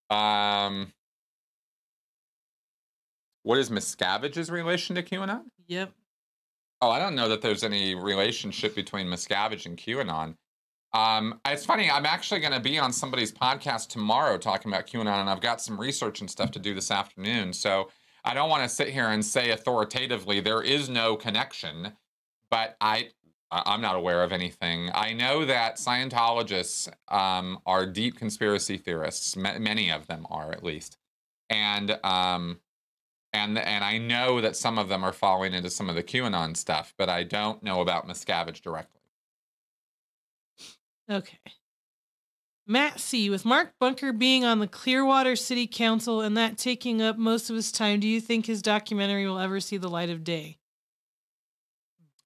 um, what is Miscavige's relation to QAnon? Yep. Oh, I don't know that there's any relationship between Miscavige and QAnon. Um, it's funny. I'm actually going to be on somebody's podcast tomorrow talking about QAnon, and I've got some research and stuff to do this afternoon. So I don't want to sit here and say authoritatively there is no connection, but I I'm not aware of anything. I know that Scientologists um, are deep conspiracy theorists. Ma- many of them are, at least, and um, and and I know that some of them are falling into some of the QAnon stuff, but I don't know about Miscavige directly. Okay. Matt C. With Mark Bunker being on the Clearwater City Council and that taking up most of his time, do you think his documentary will ever see the light of day?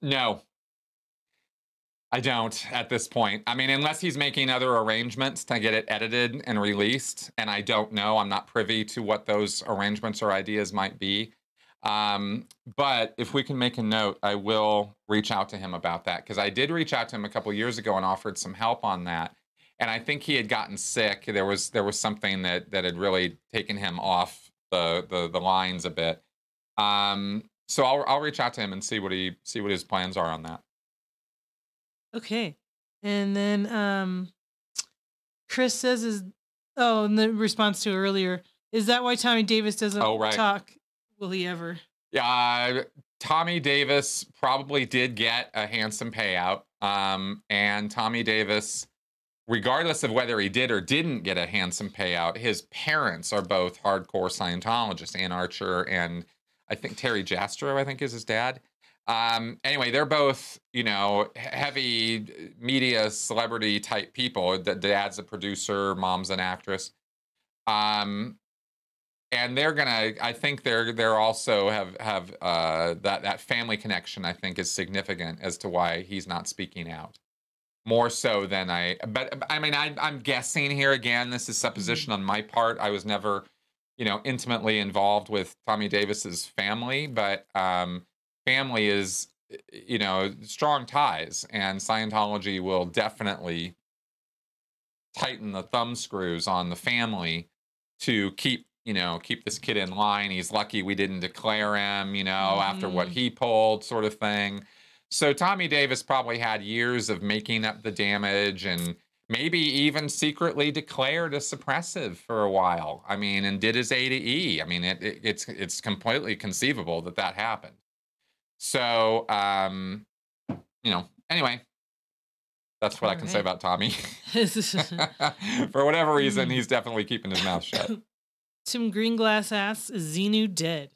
No, I don't at this point. I mean, unless he's making other arrangements to get it edited and released, and I don't know. I'm not privy to what those arrangements or ideas might be. Um, but if we can make a note, I will reach out to him about that because I did reach out to him a couple years ago and offered some help on that. And I think he had gotten sick. There was there was something that that had really taken him off the the, the lines a bit. Um, so I'll I'll reach out to him and see what he see what his plans are on that. Okay. And then um Chris says is oh, in the response to earlier, is that why Tommy Davis doesn't Oh, right. talk? Will he ever? Yeah, uh, Tommy Davis probably did get a handsome payout. Um, and Tommy Davis, regardless of whether he did or didn't get a handsome payout, his parents are both hardcore Scientologists, Anne Archer and I think Terry Jastrow, I think is his dad. Um, anyway, they're both, you know, heavy media celebrity type people. The dad's a producer, mom's an actress. Um, and they're gonna i think they're they're also have have uh that that family connection i think is significant as to why he's not speaking out more so than i but i mean I, i'm guessing here again this is supposition on my part i was never you know intimately involved with tommy davis's family but um family is you know strong ties and scientology will definitely tighten the thumb screws on the family to keep you know keep this kid in line. He's lucky we didn't declare him you know after what Mhm. he pulled sort of thing. So tommy davis probably had years of making up the damage and maybe even secretly declared a suppressive for a while i mean and did his a to e. I mean it, it, it's it's completely conceivable that that happened so um you know anyway that's what i can say about tommy for whatever reason Mm. he's definitely keeping his mouth shut Tim Greenglass asks, is Xenu dead?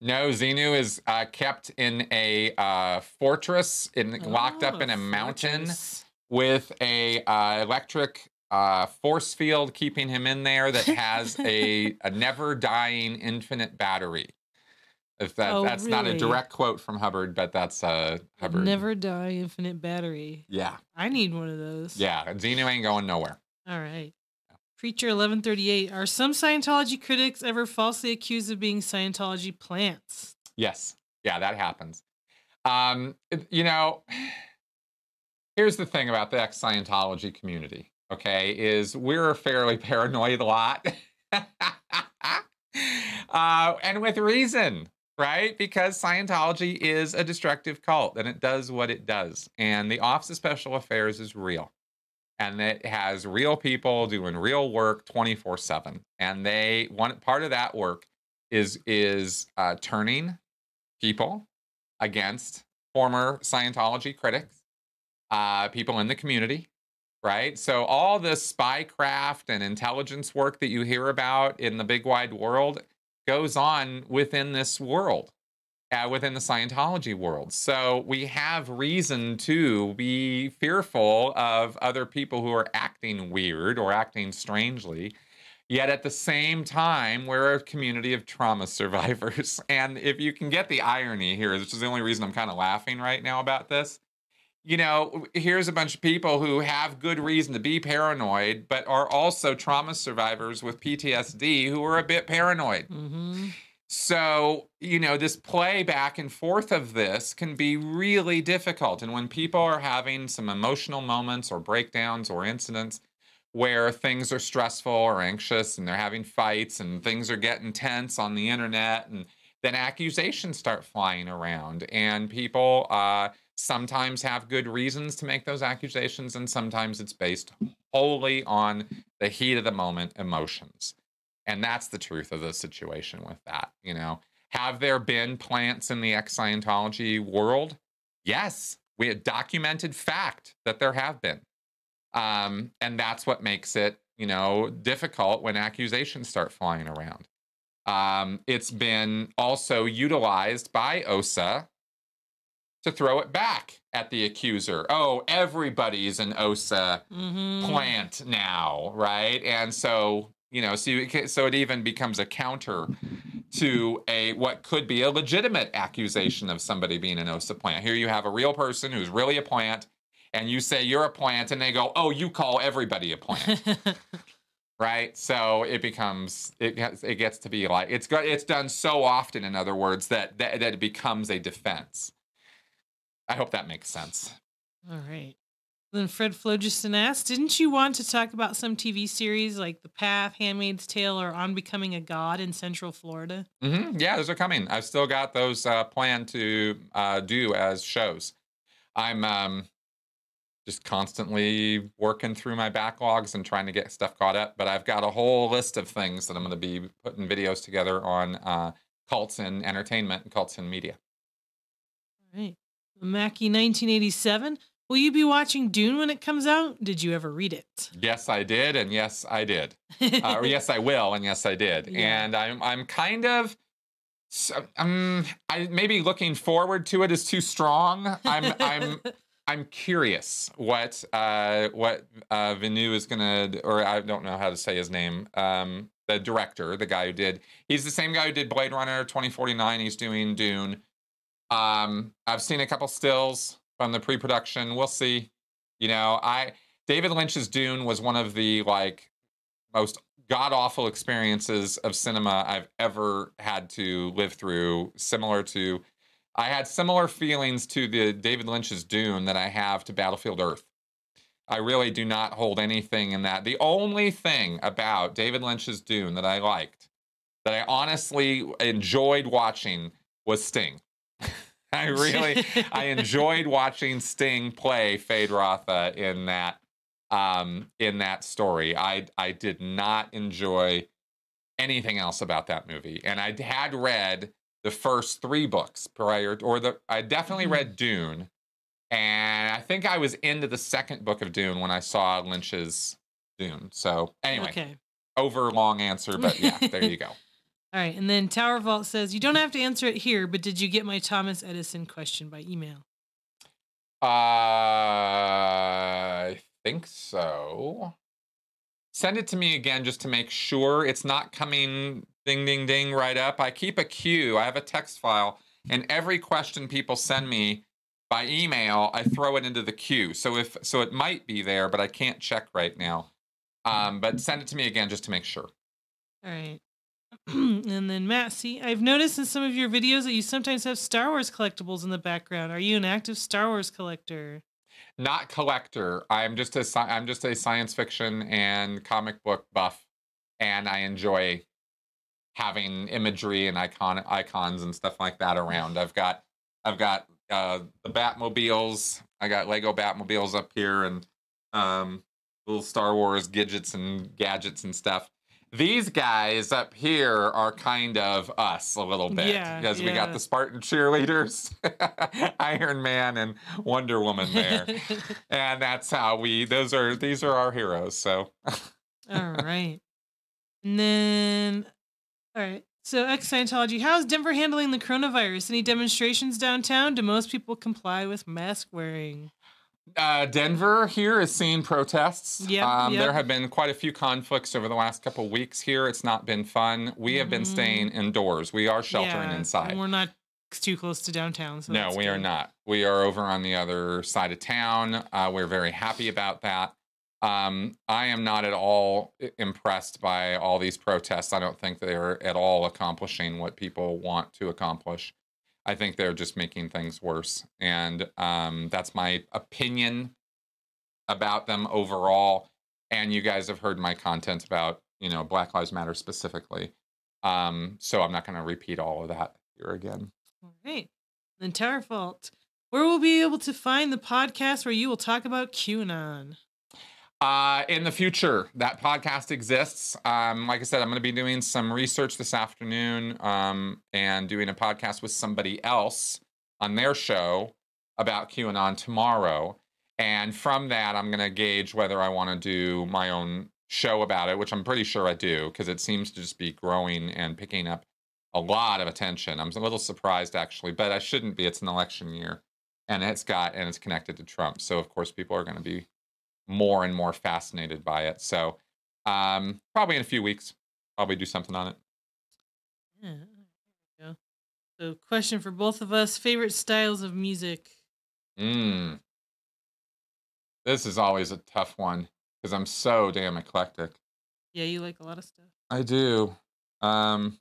No, Xenu is uh, kept in a uh, fortress, in locked up Oh, in a mountain fortress. with a uh, electric uh, force field keeping him in there that has a, a never dying infinite battery. If that Oh, that's not a direct quote from Hubbard, but that's uh, Hubbard. Never die infinite battery. Yeah, I need one of those. yeah. Xenu ain't going nowhere. All right. Preacher 1138. Are some Scientology critics ever falsely accused of being Scientology plants? Yes. Yeah, that happens. Um, it- you know, here's the thing about the ex Scientology community, okay, is we're a fairly paranoid lot. uh, and with reason, right? Because Scientology is a destructive cult and it does what it does. And the Office of Special Affairs is real. And it has real people doing real work 24 7. And they one part of that work is is uh, turning people against former Scientology critics, uh, people in the community, right? So all this spycraft and intelligence work that you hear about in the big wide world goes on within this world, uh, within the Scientology world. So we have reason to be fearful of other people who are acting weird or acting strangely. Yet at the same time, we're a community of trauma survivors. And if you can get the irony here, which is the only reason I'm kind of laughing right now about this, you know, here's a bunch of people who have good reason to be paranoid, but are also trauma survivors with PTSD who are a bit paranoid. Mm-hmm. So, you know, this play back and forth of this can be really difficult. And when people are having some emotional moments or breakdowns or incidents where things are stressful or anxious and they're having fights and things are getting tense on the internet, and then accusations start flying around and people, uh, sometimes have good reasons to make those accusations, and sometimes it's based wholly on the heat of the moment emotions. And that's the truth of the situation with that. You know, have there been plants in the ex Scientology world? Yes, we had documented fact that there have been. Um, and that's what makes it, you know, difficult when accusations start flying around. Um, it's been also utilized by OSA to throw it back at the accuser. Oh, everybody's an OSA Mm-hmm. plant now, right? And so, you know, so, you, so it even becomes a counter to a what could be a legitimate accusation of somebody being an OSA plant. Here you have a real person who's really a plant, and you say you're a plant, and they go, "Oh, you call everybody a plant." right so it becomes it gets, it gets to be like it's got it's done so often in other words that, that that it becomes a defense i hope that makes sense All right. Then Fred Flogiston asked, "Didn't you want to talk about some TV series like The Path, Handmaid's Tale, or On Becoming a God in Central Florida?" Mm-hmm. yeah those are coming i've still got those uh, planned to uh, do as shows i'm um, just constantly working through my backlogs and trying to get stuff caught up but i've got a whole list of things that i'm going to be putting videos together on uh, cults and entertainment and cults and media All right. Mackie, 1987. Will you be watching Dune when it comes out? Did you ever read it? Yes, I did, and yes, I did. Uh, or yes, I will, and yes, I did. Yeah. And I'm I'm kind of um I maybe looking forward to it is too strong. I'm I'm I'm curious what uh what uh Vinu is gonna or I don't know how to say his name. Um the director, the guy who did he's the same guy who did Blade Runner 2049. He's doing Dune. Um I've seen a couple stills from the pre-production. We'll see. You know, I David Lynch's Dune was one of the like most god awful experiences of cinema I've ever had to live through. Similar to, I had similar feelings to the David Lynch's Dune that I have to Battlefield Earth. I really do not hold anything in that. The only thing about David Lynch's Dune that I liked, that I honestly enjoyed watching, was Sting. I really, I enjoyed watching Sting play Feyd-Rautha in that um in that story. I I did not enjoy anything else about that movie. And I had read the first 3 books prior or the I definitely Mhm. read Dune and I think I was into the second book of Dune when I saw Lynch's Dune. So anyway, Okay. over long answer, but yeah, there you go. All right. And then Tower Vault says, You don't have to answer it here, but did you get my Thomas Edison question by email? Uh, I think so. Send it to me again just to make sure it's not coming ding, ding, ding right up. I keep a queue. I have a text file, and every question people send me by email, I throw it into the queue. So if so, it might be there, but I can't check right now. Um, but send it to me again just to make sure. All right. and then Matt, see, I've noticed in some of your videos that you sometimes have Star Wars collectibles in the background. Are you an active Star Wars collector? Not collector. I'm just a I'm just a science fiction and comic book buff, and I enjoy having imagery and icon icons and stuff like that around. I've got I've got uh, the Batmobiles. I got Lego Batmobiles up here and um, little Star Wars gadgets and gadgets and stuff. These guys up here are kind of us a little bit Yeah, because we got the Spartan cheerleaders, Iron Man, and Wonder Woman there, and that's how we. Those are these are our heroes. So all right. And then, all right. So, ex Scientology, how's Denver handling the coronavirus? Any demonstrations downtown? Do most people comply with mask wearing? Uh, Denver here is seeing protests. Yep, um, There have been quite a few conflicts over the last couple weeks here. It's not been fun. We have been Mhm. staying indoors. We are sheltering Yeah, inside. We're not too close to downtown. So no, we are not. We are over on the other side of town. Uh, we're very happy about that. Um, I am not at all impressed by all these protests. I don't think they're at all accomplishing what people want to accomplish. I think they're just making things worse. And um, that's my opinion about them overall. And you guys have heard my content about, you know, Black Lives Matter specifically. Um, so I'm not going to repeat all of that here again. All right. Then Tower Vault, where we'll be able to find the podcast where you will talk about QAnon. Uh, in the future, that podcast exists. Um, like I said, I'm going to be doing some research this afternoon um, and doing a podcast with somebody else on their show about QAnon tomorrow. And from that, I'm going to gauge whether I want to do my own show about it, which I'm pretty sure I do because it seems to just be growing and picking up a lot of attention. I'm a little surprised actually, but I shouldn't be. It's an election year and it's got and it's connected to Trump. So of course people are going to be more and more fascinated by it. So um, probably in a few weeks, probably do something on it. Yeah. Go. So, question for both of us favorite styles of music? Mm. This is always a tough one because I'm so damn eclectic. Yeah, you like a lot of stuff. I do. Um,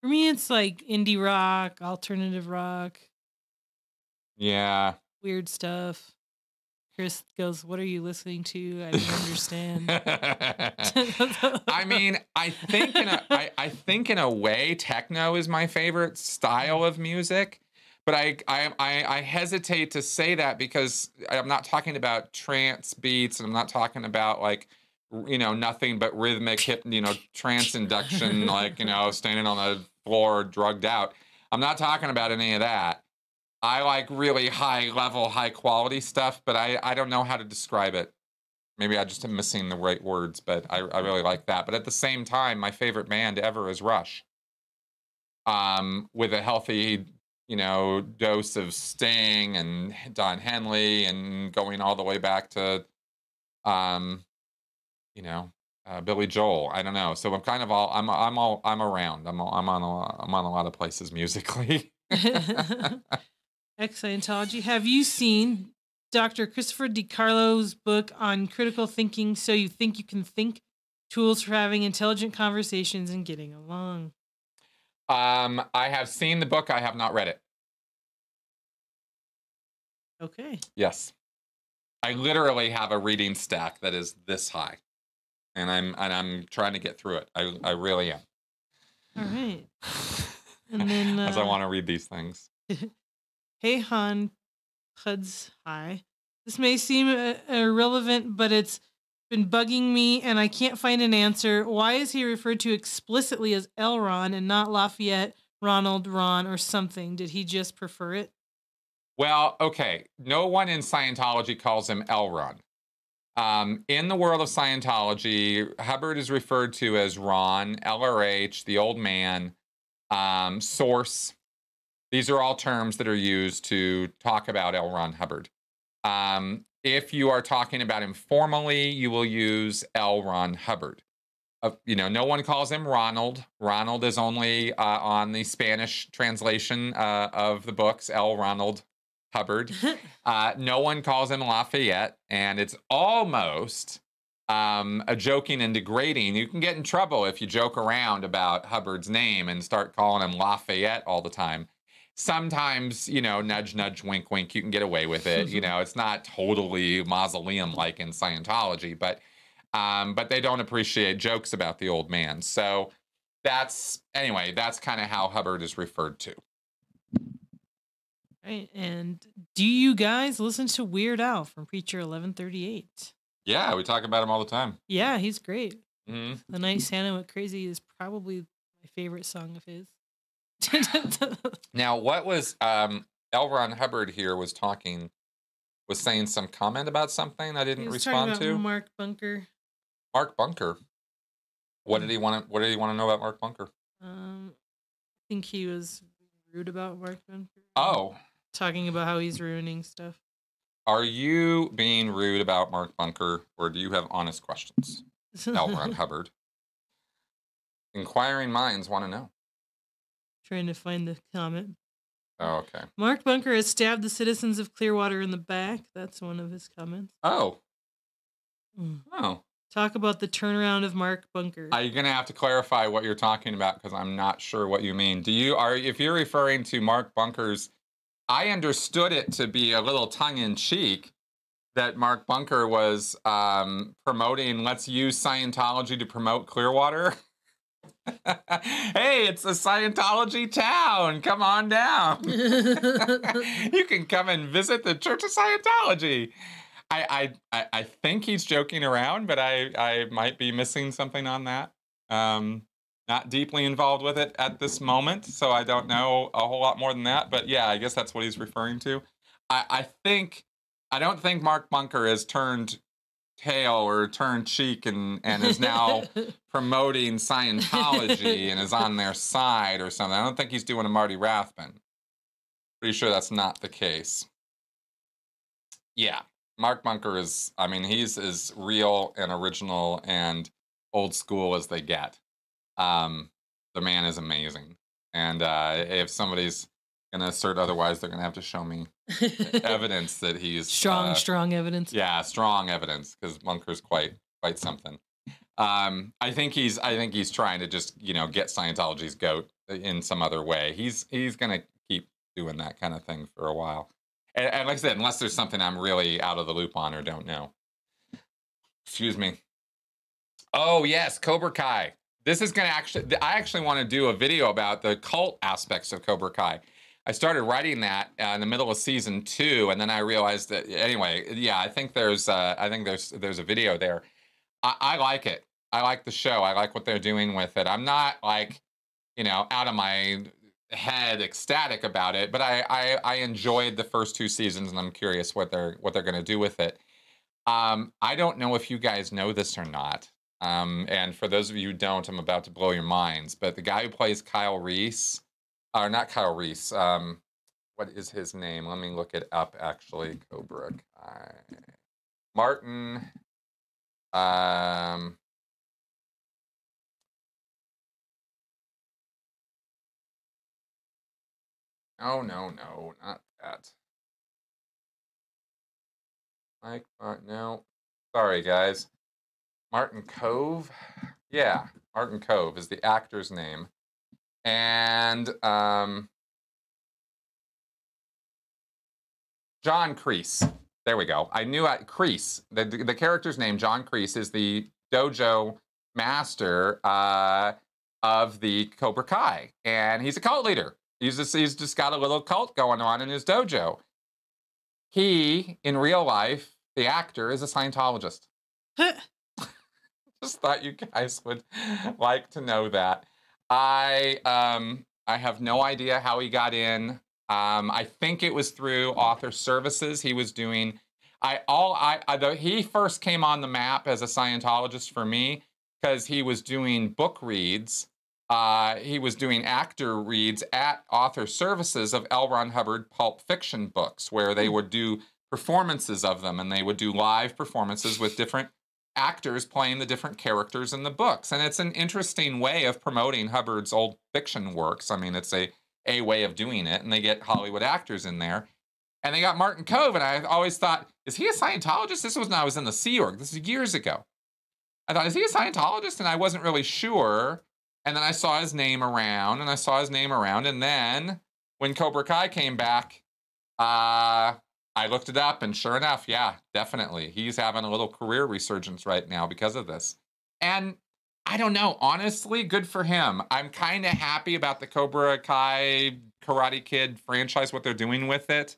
For me, it's like indie rock, alternative rock, yeah. Weird stuff. Chris goes, What are you listening to? I don't understand. I mean, I think in a, I, I think in a way, techno is my favorite style mm. of music, but I, I I I hesitate to say that because I'm not talking about trance beats, and I'm not talking about like you know nothing but rhythmic hip you know trance induction like you know standing on the floor drugged out. I'm not talking about any of that. I like really high level, high quality stuff, but I, I don't know how to describe it. Maybe I just am missing the right words, but I, I really like that. But at the same time, my favorite band ever is Rush. Um, with a healthy, you know, dose of Sting and Don Henley and going all the way back to, um, you know, uh, Billy Joel. I don't know. So I'm kind of all I'm I'm all I'm around. I'm all, I'm on a I'm on a lot of places musically. Ex Scientology. Have you seen Dr. Christopher DiCarlo's book on critical thinking so you think you can think? Tools for having intelligent conversations and getting along. Um, I have seen the book. I have not read it. Okay. Yes, I literally have a reading stack that is this high, and I'm and I'm trying to get through it. I I really am. All right. And then, as I uh, want to read these things. Hey Han, Puds, hi. This may seem uh, irrelevant, but it's been bugging me and I can't find an answer. Why is he referred to explicitly as Elron and not Lafayette, Ronald, Ron, or something? Did he just prefer it? Well, okay. No one in Scientology calls him Elron. Um, in the world of Scientology, Hubbard is referred to as Ron, LRH, the old man, um, source. These are all terms that are used to talk about L. Ron Hubbard. Um, if you are talking about him formally, you will use L. Ron Hubbard. Uh, you know, no one calls him Ronald. Ronald is only uh, on the Spanish translation uh, of the books, L. Ronald Hubbard. Uh, no one calls him Lafayette, and it's almost um, a joking and degrading. You can get in trouble if you joke around about Hubbard's name and start calling him Lafayette all the time. Sometimes, you know, nudge, nudge, wink, wink, you can get away with it. you know, it's not totally mausoleum like in Scientology, but um, but they don't appreciate jokes about the old man. So that's anyway, that's kind of how Hubbard is referred to. Right. And do you guys listen to Weird Al from Preacher 1138? Yeah, we talk about him all the time. Yeah, he's great. hmm The Night Santa Went Crazy is probably my favorite song of his. Now, what was um, L. Ron Hubbard here was talking, was saying some comment about something I didn't respond about to? Mark Bunker. Mark Bunker. What did he want to? What did he want to know about Mark Bunker? Um, I think he was rude about Mark Bunker. Oh, Talking about how he's ruining stuff. are you being rude about Mark Bunker, or do you have honest questions? L. Ron Hubbard. Inquiring minds want to know. Trying to find the comment. Oh, okay. Mark Bunker has stabbed the citizens of Clearwater in the back. That's one of his comments. Oh, Mm. oh. Talk about the turnaround of Mark Bunker. Are you gonna have to clarify what you're talking about because I'm not sure what you mean. Do you are if you're referring to Mark Bunker's? I understood it to be a little tongue in cheek that Mark Bunker was um, promoting. Let's use Scientology to promote Clearwater. hey, it's a Scientology town. Come on down. you can come and visit the Church of Scientology. I, I, I, think he's joking around, but I, I might be missing something on that. Um, not deeply involved with it at this moment, so I don't know a whole lot more than that. But yeah, I guess that's what he's referring to. I, I think I don't think Mark Bunker has turned tail or turned cheek and, and is now promoting Scientology and is on their side or something. I don't think he's doing a Marty Rathbun. Pretty sure that's not the case. Yeah, Mark Bunker is, I mean, he's as real and original and old school as they get. Um, the man is amazing. And uh, if somebody's going to assert otherwise, they're going to have to show me evidence that he's strong, uh, strong evidence. yeah, strong evidence because Bunker's quite quite something. Um, I think he's I think he's trying to just you know get Scientology's goat in some other way. He's he's gonna keep doing that kind of thing for a while. And, and like I said, unless there's something I'm really out of the loop on or don't know. Excuse me. Oh yes, Cobra Kai. This is gonna actually. I actually want to do a video about the cult aspects of Cobra Kai. I started writing that uh, in the middle of season two, and then I realized that anyway. Yeah, I think there's uh, I think there's there's a video there. I, I like it. I like the show. I like what they're doing with it. I'm not like you know out of my head ecstatic about it, but I I, I enjoyed the first two seasons, and I'm curious what they're what they're going to do with it. Um, I don't know if you guys know this or not. Um, and for those of you who don't, I'm about to blow your minds. But the guy who plays Kyle Reese, or not Kyle Reese, um, what is his name? Let me look it up actually. Cobra Kai. Martin. Um, oh, no, no, not that. Mike, uh, no. Sorry, guys. Martin Kove. Yeah, Martin Kove is the actor's name. And um, John Kreese. There we go. I knew I, Kreese. The, the, the character's name, John Kreese, is the dojo master uh, of the Cobra Kai. And he's a cult leader. He's just, he's just got a little cult going on in his dojo. He, in real life, the actor, is a Scientologist just thought you guys would like to know that. I um I have no idea how he got in. Um, I think it was through author services. He was doing. I all I, I the, he first came on the map as a Scientologist for me because he was doing book reads. Uh, he was doing actor reads at author services of L. Ron Hubbard pulp fiction books, where they would do performances of them, and they would do live performances with different actors playing the different characters in the books. And it's an interesting way of promoting Hubbard's old fiction works. I mean, it's a, a way of doing it, and they get Hollywood actors in there. And they got Martin Kove, and I always thought, is he a Scientologist? This was when I was in the Sea Org. This is years ago. I thought, is he a Scientologist? And I wasn't really sure. And then I saw his name around, and I saw his name around. And then when Cobra Kai came back, uh, I looked it up, and sure enough, yeah, definitely, he's having a little career resurgence right now because of this. And I don't know, honestly, good for him. I'm kind of happy about the Cobra Kai Karate Kid franchise, what they're doing with it.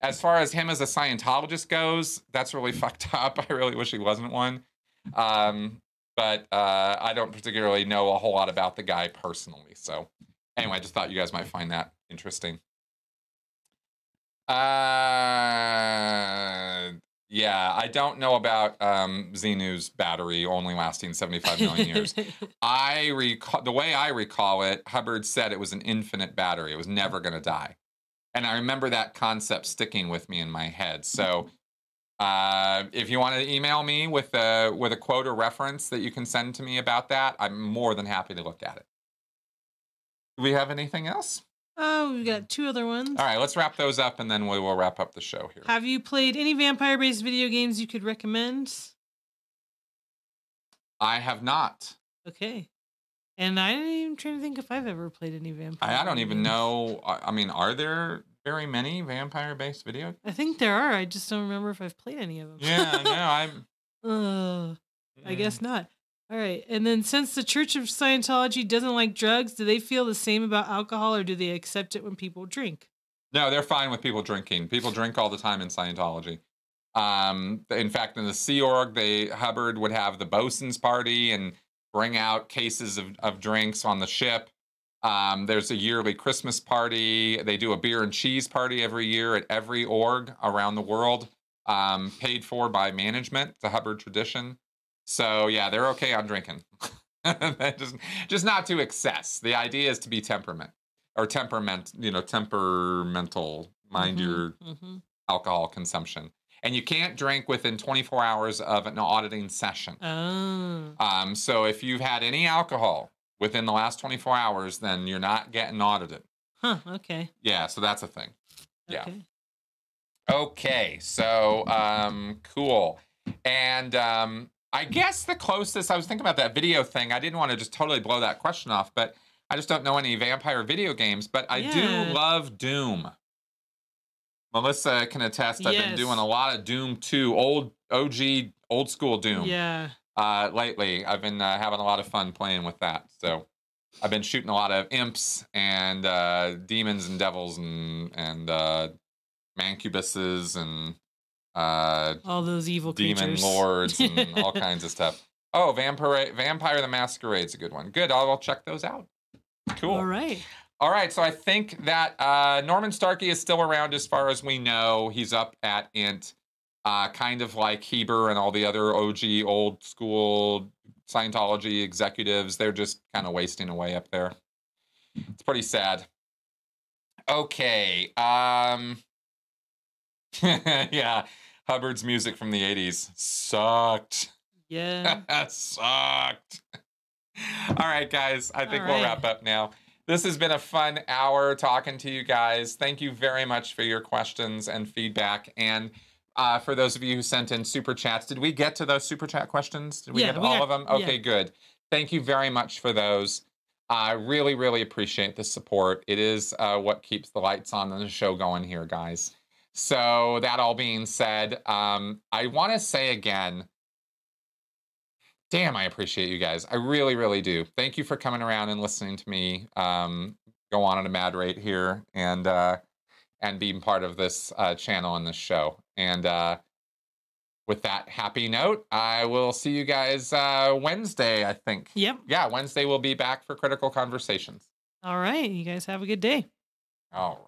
As far as him as a Scientologist goes, that's really fucked up. I really wish he wasn't one. Um, but uh, I don't particularly know a whole lot about the guy personally. So, anyway, I just thought you guys might find that interesting. Uh, yeah, I don't know about um, Xenu's battery only lasting 75 million years. I recall the way I recall it, Hubbard said it was an infinite battery. It was never going to die. And I remember that concept sticking with me in my head. So uh, if you want to email me with a with a quote or reference that you can send to me about that, I'm more than happy to look at it. Do we have anything else? Oh, we've got two other ones. All right, let's wrap those up and then we will wrap up the show here. Have you played any vampire based video games you could recommend? I have not. Okay. And I'm even trying to think if I've ever played any vampire. I, I don't even games. know. I I mean, are there very many vampire based video? I think there are. I just don't remember if I've played any of them. Yeah, no, I'm. uh, I mm. guess not. All right. And then since the Church of Scientology doesn't like drugs, do they feel the same about alcohol or do they accept it when people drink? No, they're fine with people drinking. People drink all the time in Scientology. Um, in fact, in the Sea Org, they Hubbard would have the bosun's party and bring out cases of, of drinks on the ship. Um, there's a yearly Christmas party. They do a beer and cheese party every year at every org around the world, um, paid for by management. It's a Hubbard tradition. So yeah, they're okay on drinking. just, just not to excess. The idea is to be temperament or temperament, you know, temperamental. Mind Mhm, your mhm. alcohol consumption. And you can't drink within 24 hours of an auditing session. Oh. Um, so if you've had any alcohol within the last 24 hours, then you're not getting audited. Huh. Okay. Yeah, so that's a thing. Yeah. Okay. Okay, so um, cool. And um, I guess the closest I was thinking about that video thing. I didn't want to just totally blow that question off, but I just don't know any vampire video games. But I Yeah. do love Doom. Melissa can attest. I've been doing a lot of Doom 2, old OG, old school Doom. Yeah. uh, lately. I've been uh, having a lot of fun playing with that. So I've been shooting a lot of imps and uh, demons and devils and and uh, mancubuses and uh, All those evil demon creatures. lords and all kinds of stuff. Oh, vampire Vampire the Masquerade's a good one. Good. I'll, I'll check those out. Cool. All right. All right, so I think that uh, Norman Starkey is still around as far as we know. He's up at Int, uh, kind of like Heber and all the other OG old school Scientology executives. They're just kind of wasting away up there. It's pretty sad. Okay. Um, yeah, Hubbard's music from the 80s sucked. Yeah. sucked. All right, guys. I think All we'll wrap up now. This has been a fun hour talking to you guys. Thank you very much for your questions and feedback. And uh, for those of you who sent in super chats, did we get to those super chat questions? Did we Yeah, get we all got- of them? yeah. Okay, good. Thank you very much for those. I really, really appreciate the support. It is uh, what keeps the lights on and the show going here, guys. So, that all being said, um, I want to say again, damn, I appreciate you guys. I really, really do. Thank you for coming around and listening to me um, go on at a mad rate here and uh, and being part of this uh, channel and this show. And uh, with that happy note, I will see you guys uh, Wednesday. I think. Yep. Yeah, Wednesday we'll be back for critical conversations. All right. You guys have a good day. All right.